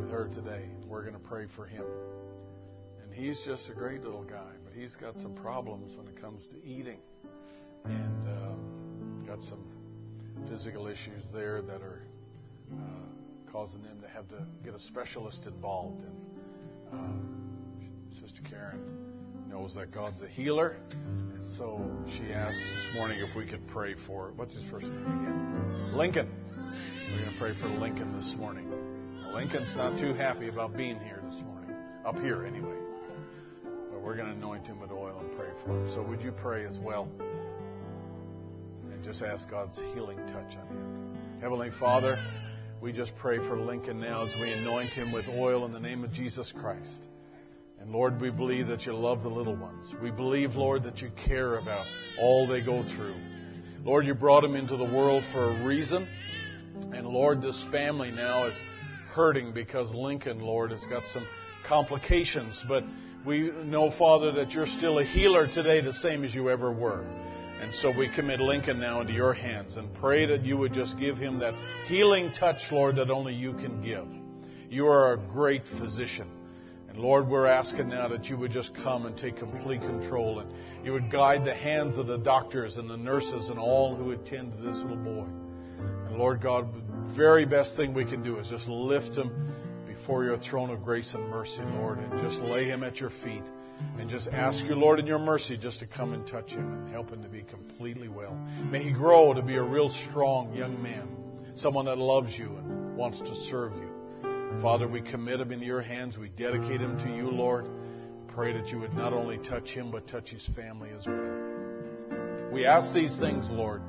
with her today. We're going to pray for him. And he's just a great little guy, but he's got some problems when it comes to eating. And um, got some physical issues there that are uh, causing them to have to get a specialist involved. And um, Sister Karen knows that God's a healer. And so she asked this morning if we could pray for, what's his first name again? Lincoln. Going to pray for Lincoln this morning. Lincoln's not too happy about being here this morning, up here anyway. But we're going to anoint him with oil and pray for him. So would you pray as well? And just ask God's healing touch on him. Heavenly Father, we just pray for Lincoln now as we anoint him with oil in the name of Jesus Christ. And Lord, we believe that you love the little ones. We believe, Lord, that you care about all they go through. Lord, you brought them into the world for a reason. And Lord, this family now is hurting because Lincoln, Lord, has got some complications. But we know, Father, that you're still a healer today, the same as you ever were. And so we commit Lincoln now into your hands and pray that you would just give him that healing touch, Lord, that only you can give. You are a great physician. And Lord, we're asking now that you would just come and take complete control and you would guide the hands of the doctors and the nurses and all who attend to this little boy. And Lord God, very best thing we can do is just lift him before your throne of grace and mercy, Lord, and just lay him at your feet and just ask you, Lord, in your mercy, just to come and touch him and help him to be completely well. May he grow to be a real strong young man, someone that loves you and wants to serve you. Father, we commit him into your hands. We dedicate him to you, Lord. Pray that you would not only touch him, but touch his family as well. We ask these things, Lord,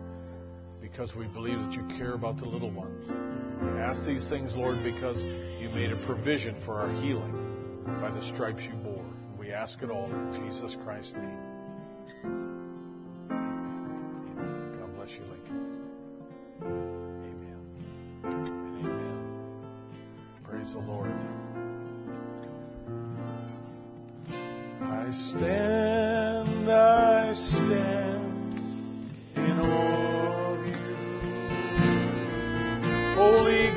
because we believe that you care about the little ones. We ask these things, Lord, because you made a provision for our healing by the stripes you bore. We ask it all in Jesus Christ's name. God bless you, Lincoln. Amen. Amen. Praise the Lord. I stand, I stand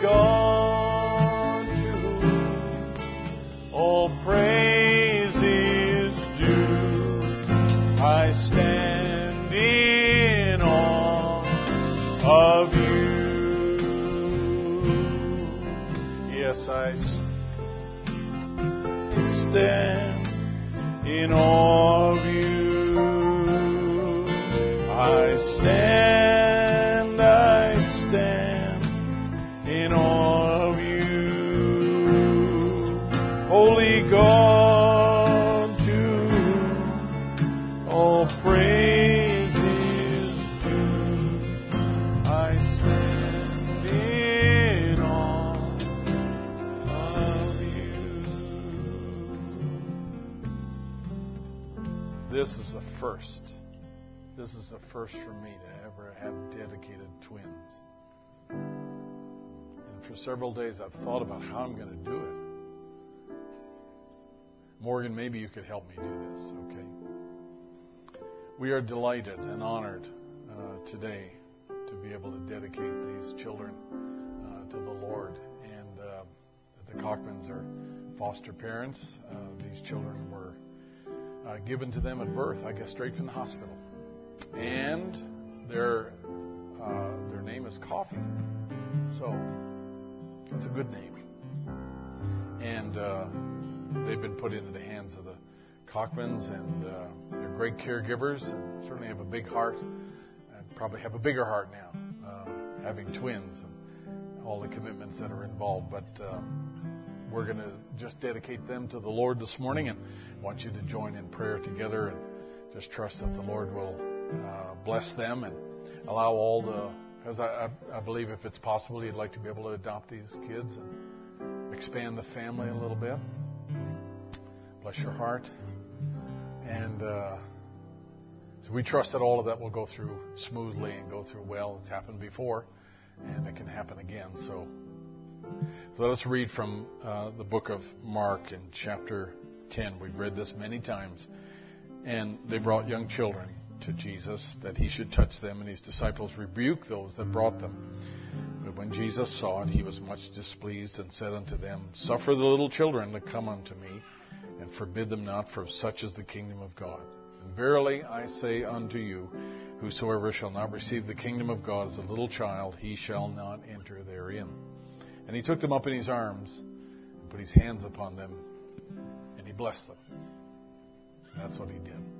God, to all praise is due. I stand in awe of you. Yes, I stand in awe of you. First for me to ever have dedicated twins. And for several days I've thought about how I'm going to do it. Morgan, maybe you could help me do this, okay? We are delighted and honored uh, today to be able to dedicate these children uh, to the Lord. And uh, the Cockmans are foster parents. Uh, these children were uh, given to them at birth, I guess, straight from the hospital. And their uh, their name is Coffee. So it's a good name, and uh, they've been put into the hands of the Cockmans, and uh, they're great caregivers, and certainly have a big heart, and probably have a bigger heart now, uh, having twins and all the commitments that are involved. But uh, we're going to just dedicate them to the Lord this morning, and want you to join in prayer together, and just trust that the Lord will uh, bless them and allow all the. As I, I, I believe, if it's possible, you'd like to be able to adopt these kids and expand the family a little bit. Bless your heart. And uh, so we trust that all of that will go through smoothly and go through well. It's happened before, and it can happen again. So, so let's read from uh, the book of Mark in chapter 10. We've read this many times. And they brought young children to Jesus that he should touch them, and his disciples rebuked those that brought them. But when Jesus saw it, he was much displeased and said unto them, Suffer the little children to come unto me and forbid them not, for such is the kingdom of God. And verily I say unto you, whosoever shall not receive the kingdom of God as a little child, he shall not enter therein. And he took them up in his arms, and put his hands upon them, and he blessed them. And that's what he did.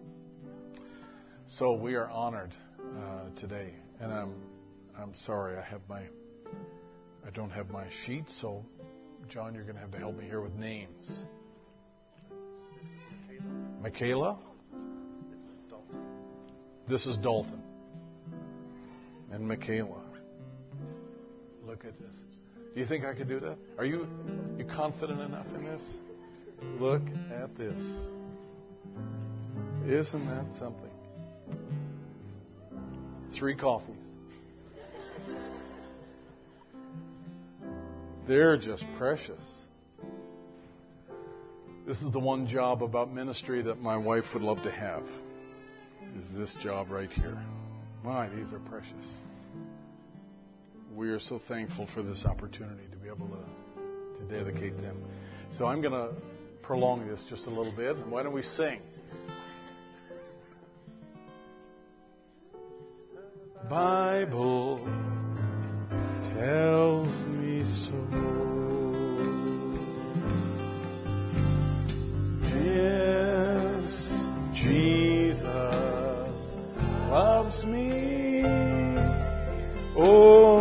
So we are honored uh, today, and I'm I'm sorry I have my I don't have my sheet, so John, you're going to have to help me here with names. Michaela. This is Dalton. And Michaela. Look at this. Do you think I could do that? Are you you confident enough in this? Look at this. Isn't that something? Three coffees. They're just precious. This is the one job about ministry that my wife would love to have. Is this job right here. My, these are precious. We are so thankful for this opportunity to be able to, to dedicate them. So I'm going to prolong this just a little bit. Why don't we sing? Bible tells me so. Yes, Jesus loves me. Oh,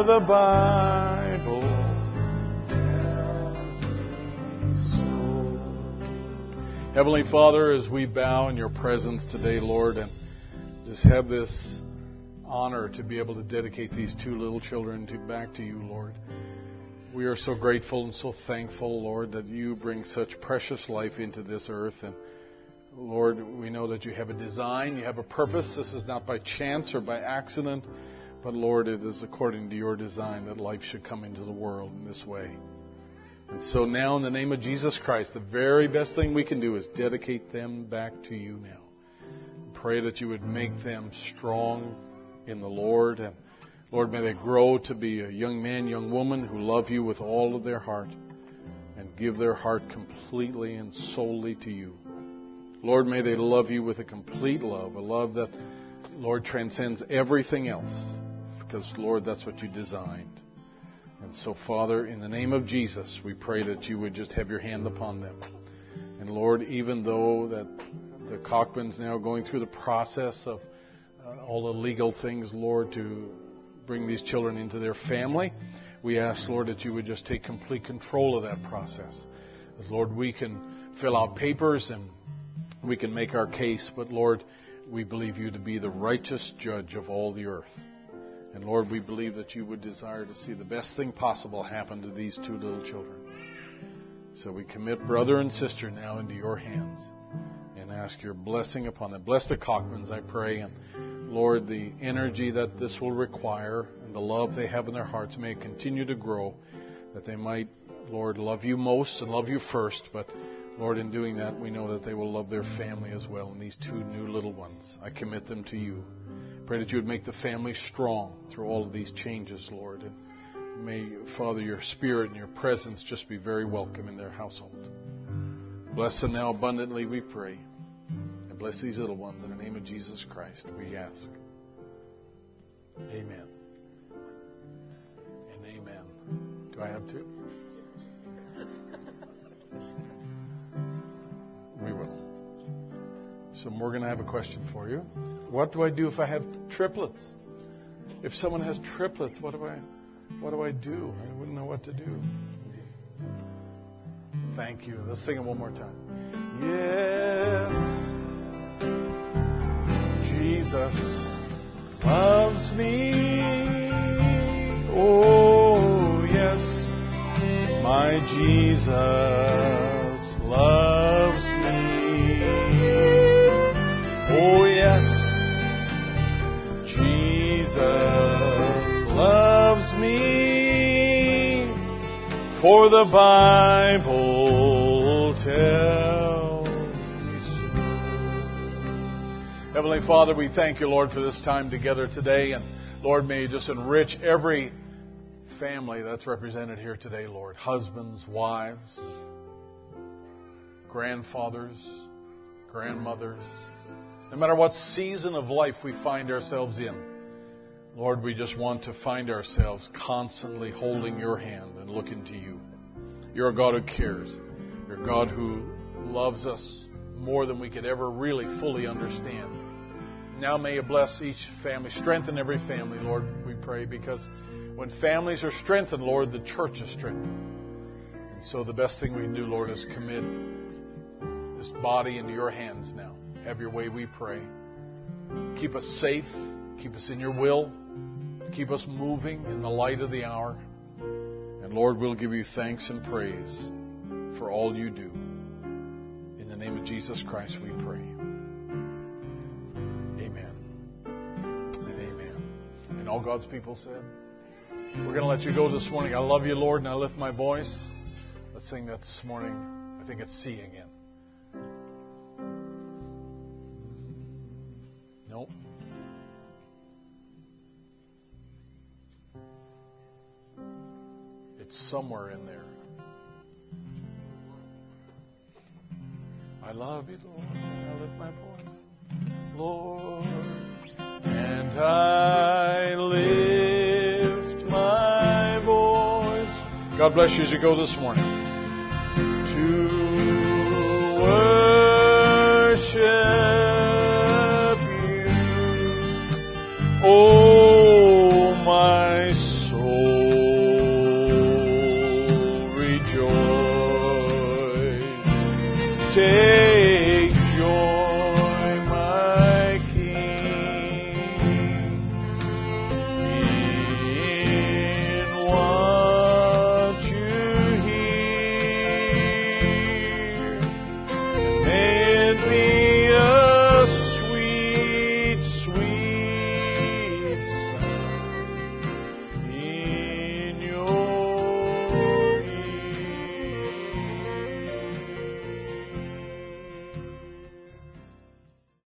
For the Bible tells so. Heavenly Father, as we bow in your presence today, Lord, and just have this honor to be able to dedicate these two little children to, back to you, Lord. We are so grateful and so thankful, Lord, that you bring such precious life into this earth. And Lord, we know that you have a design, you have a purpose. This is not by chance or by accident, but Lord, it is according to your design that life should come into the world in this way. And so now, in the name of Jesus Christ, the very best thing we can do is dedicate them back to you now. Pray that you would make them strong in the Lord. And Lord, may they grow to be a young man, young woman who love you with all of their heart and give their heart completely and solely to you. Lord, may they love you with a complete love, a love that, Lord, transcends everything else. Because, Lord, that's what you designed. And so, Father, in the name of Jesus, we pray that you would just have your hand upon them. And Lord, even though that the Cockmans now going through the process of uh, all the legal things, Lord, to bring these children into their family. We ask, Lord, that you would just take complete control of that process. As, Lord, we can fill out papers and we can make our case, but, Lord, we believe you to be the righteous judge of all the earth. And, Lord, we believe that you would desire to see the best thing possible happen to these two little children. So we commit brother and sister now into your hands and ask your blessing upon them. Bless the Cockmans, I pray, and Lord, the energy that this will require and the love they have in their hearts may continue to grow, that they might, Lord, love you most and love you first, but Lord, in doing that, we know that they will love their family as well, and these two new little ones. I commit them to you. Pray that you would make the family strong through all of these changes, Lord. And may, Father, your spirit and your presence just be very welcome in their household. Bless them now abundantly, we pray. And bless these little ones. In the name of Jesus Christ, we ask. Amen. And amen. Do I have to? So Morgan, I have a question for you. What do I do if I have triplets? If someone has triplets, what do I what do I do? I wouldn't know what to do. Thank you. Let's sing it one more time. Yes, Jesus loves me. Oh, yes, my Jesus loves For the Bible tells me so. Heavenly Father, we thank you, Lord, for this time together today. And Lord, may you just enrich every family that's represented here today, Lord. Husbands, wives, grandfathers, grandmothers. No matter what season of life we find ourselves in, Lord, we just want to find ourselves constantly holding your hand and looking to you. You're a God who cares. You're a God who loves us more than we could ever really fully understand. Now may you bless each family, strengthen every family, Lord, we pray, because when families are strengthened, Lord, the church is strengthened. And so the best thing we can do, Lord, is commit this body into your hands now. Have your way, we pray. Keep us safe. Keep us in your will. Keep us moving in the light of the hour. And Lord, we'll give you thanks and praise for all you do. In the name of Jesus Christ, we pray. Amen. And amen. And all God's people said, We're going to let you go this morning. I love you, Lord, and I lift my voice. Let's sing that this morning. I think it's C again. Nope. It's somewhere in there. I love you, Lord, I lift my voice. Lord, and I lift my voice. God bless you as you go this morning. To worship you. Oh,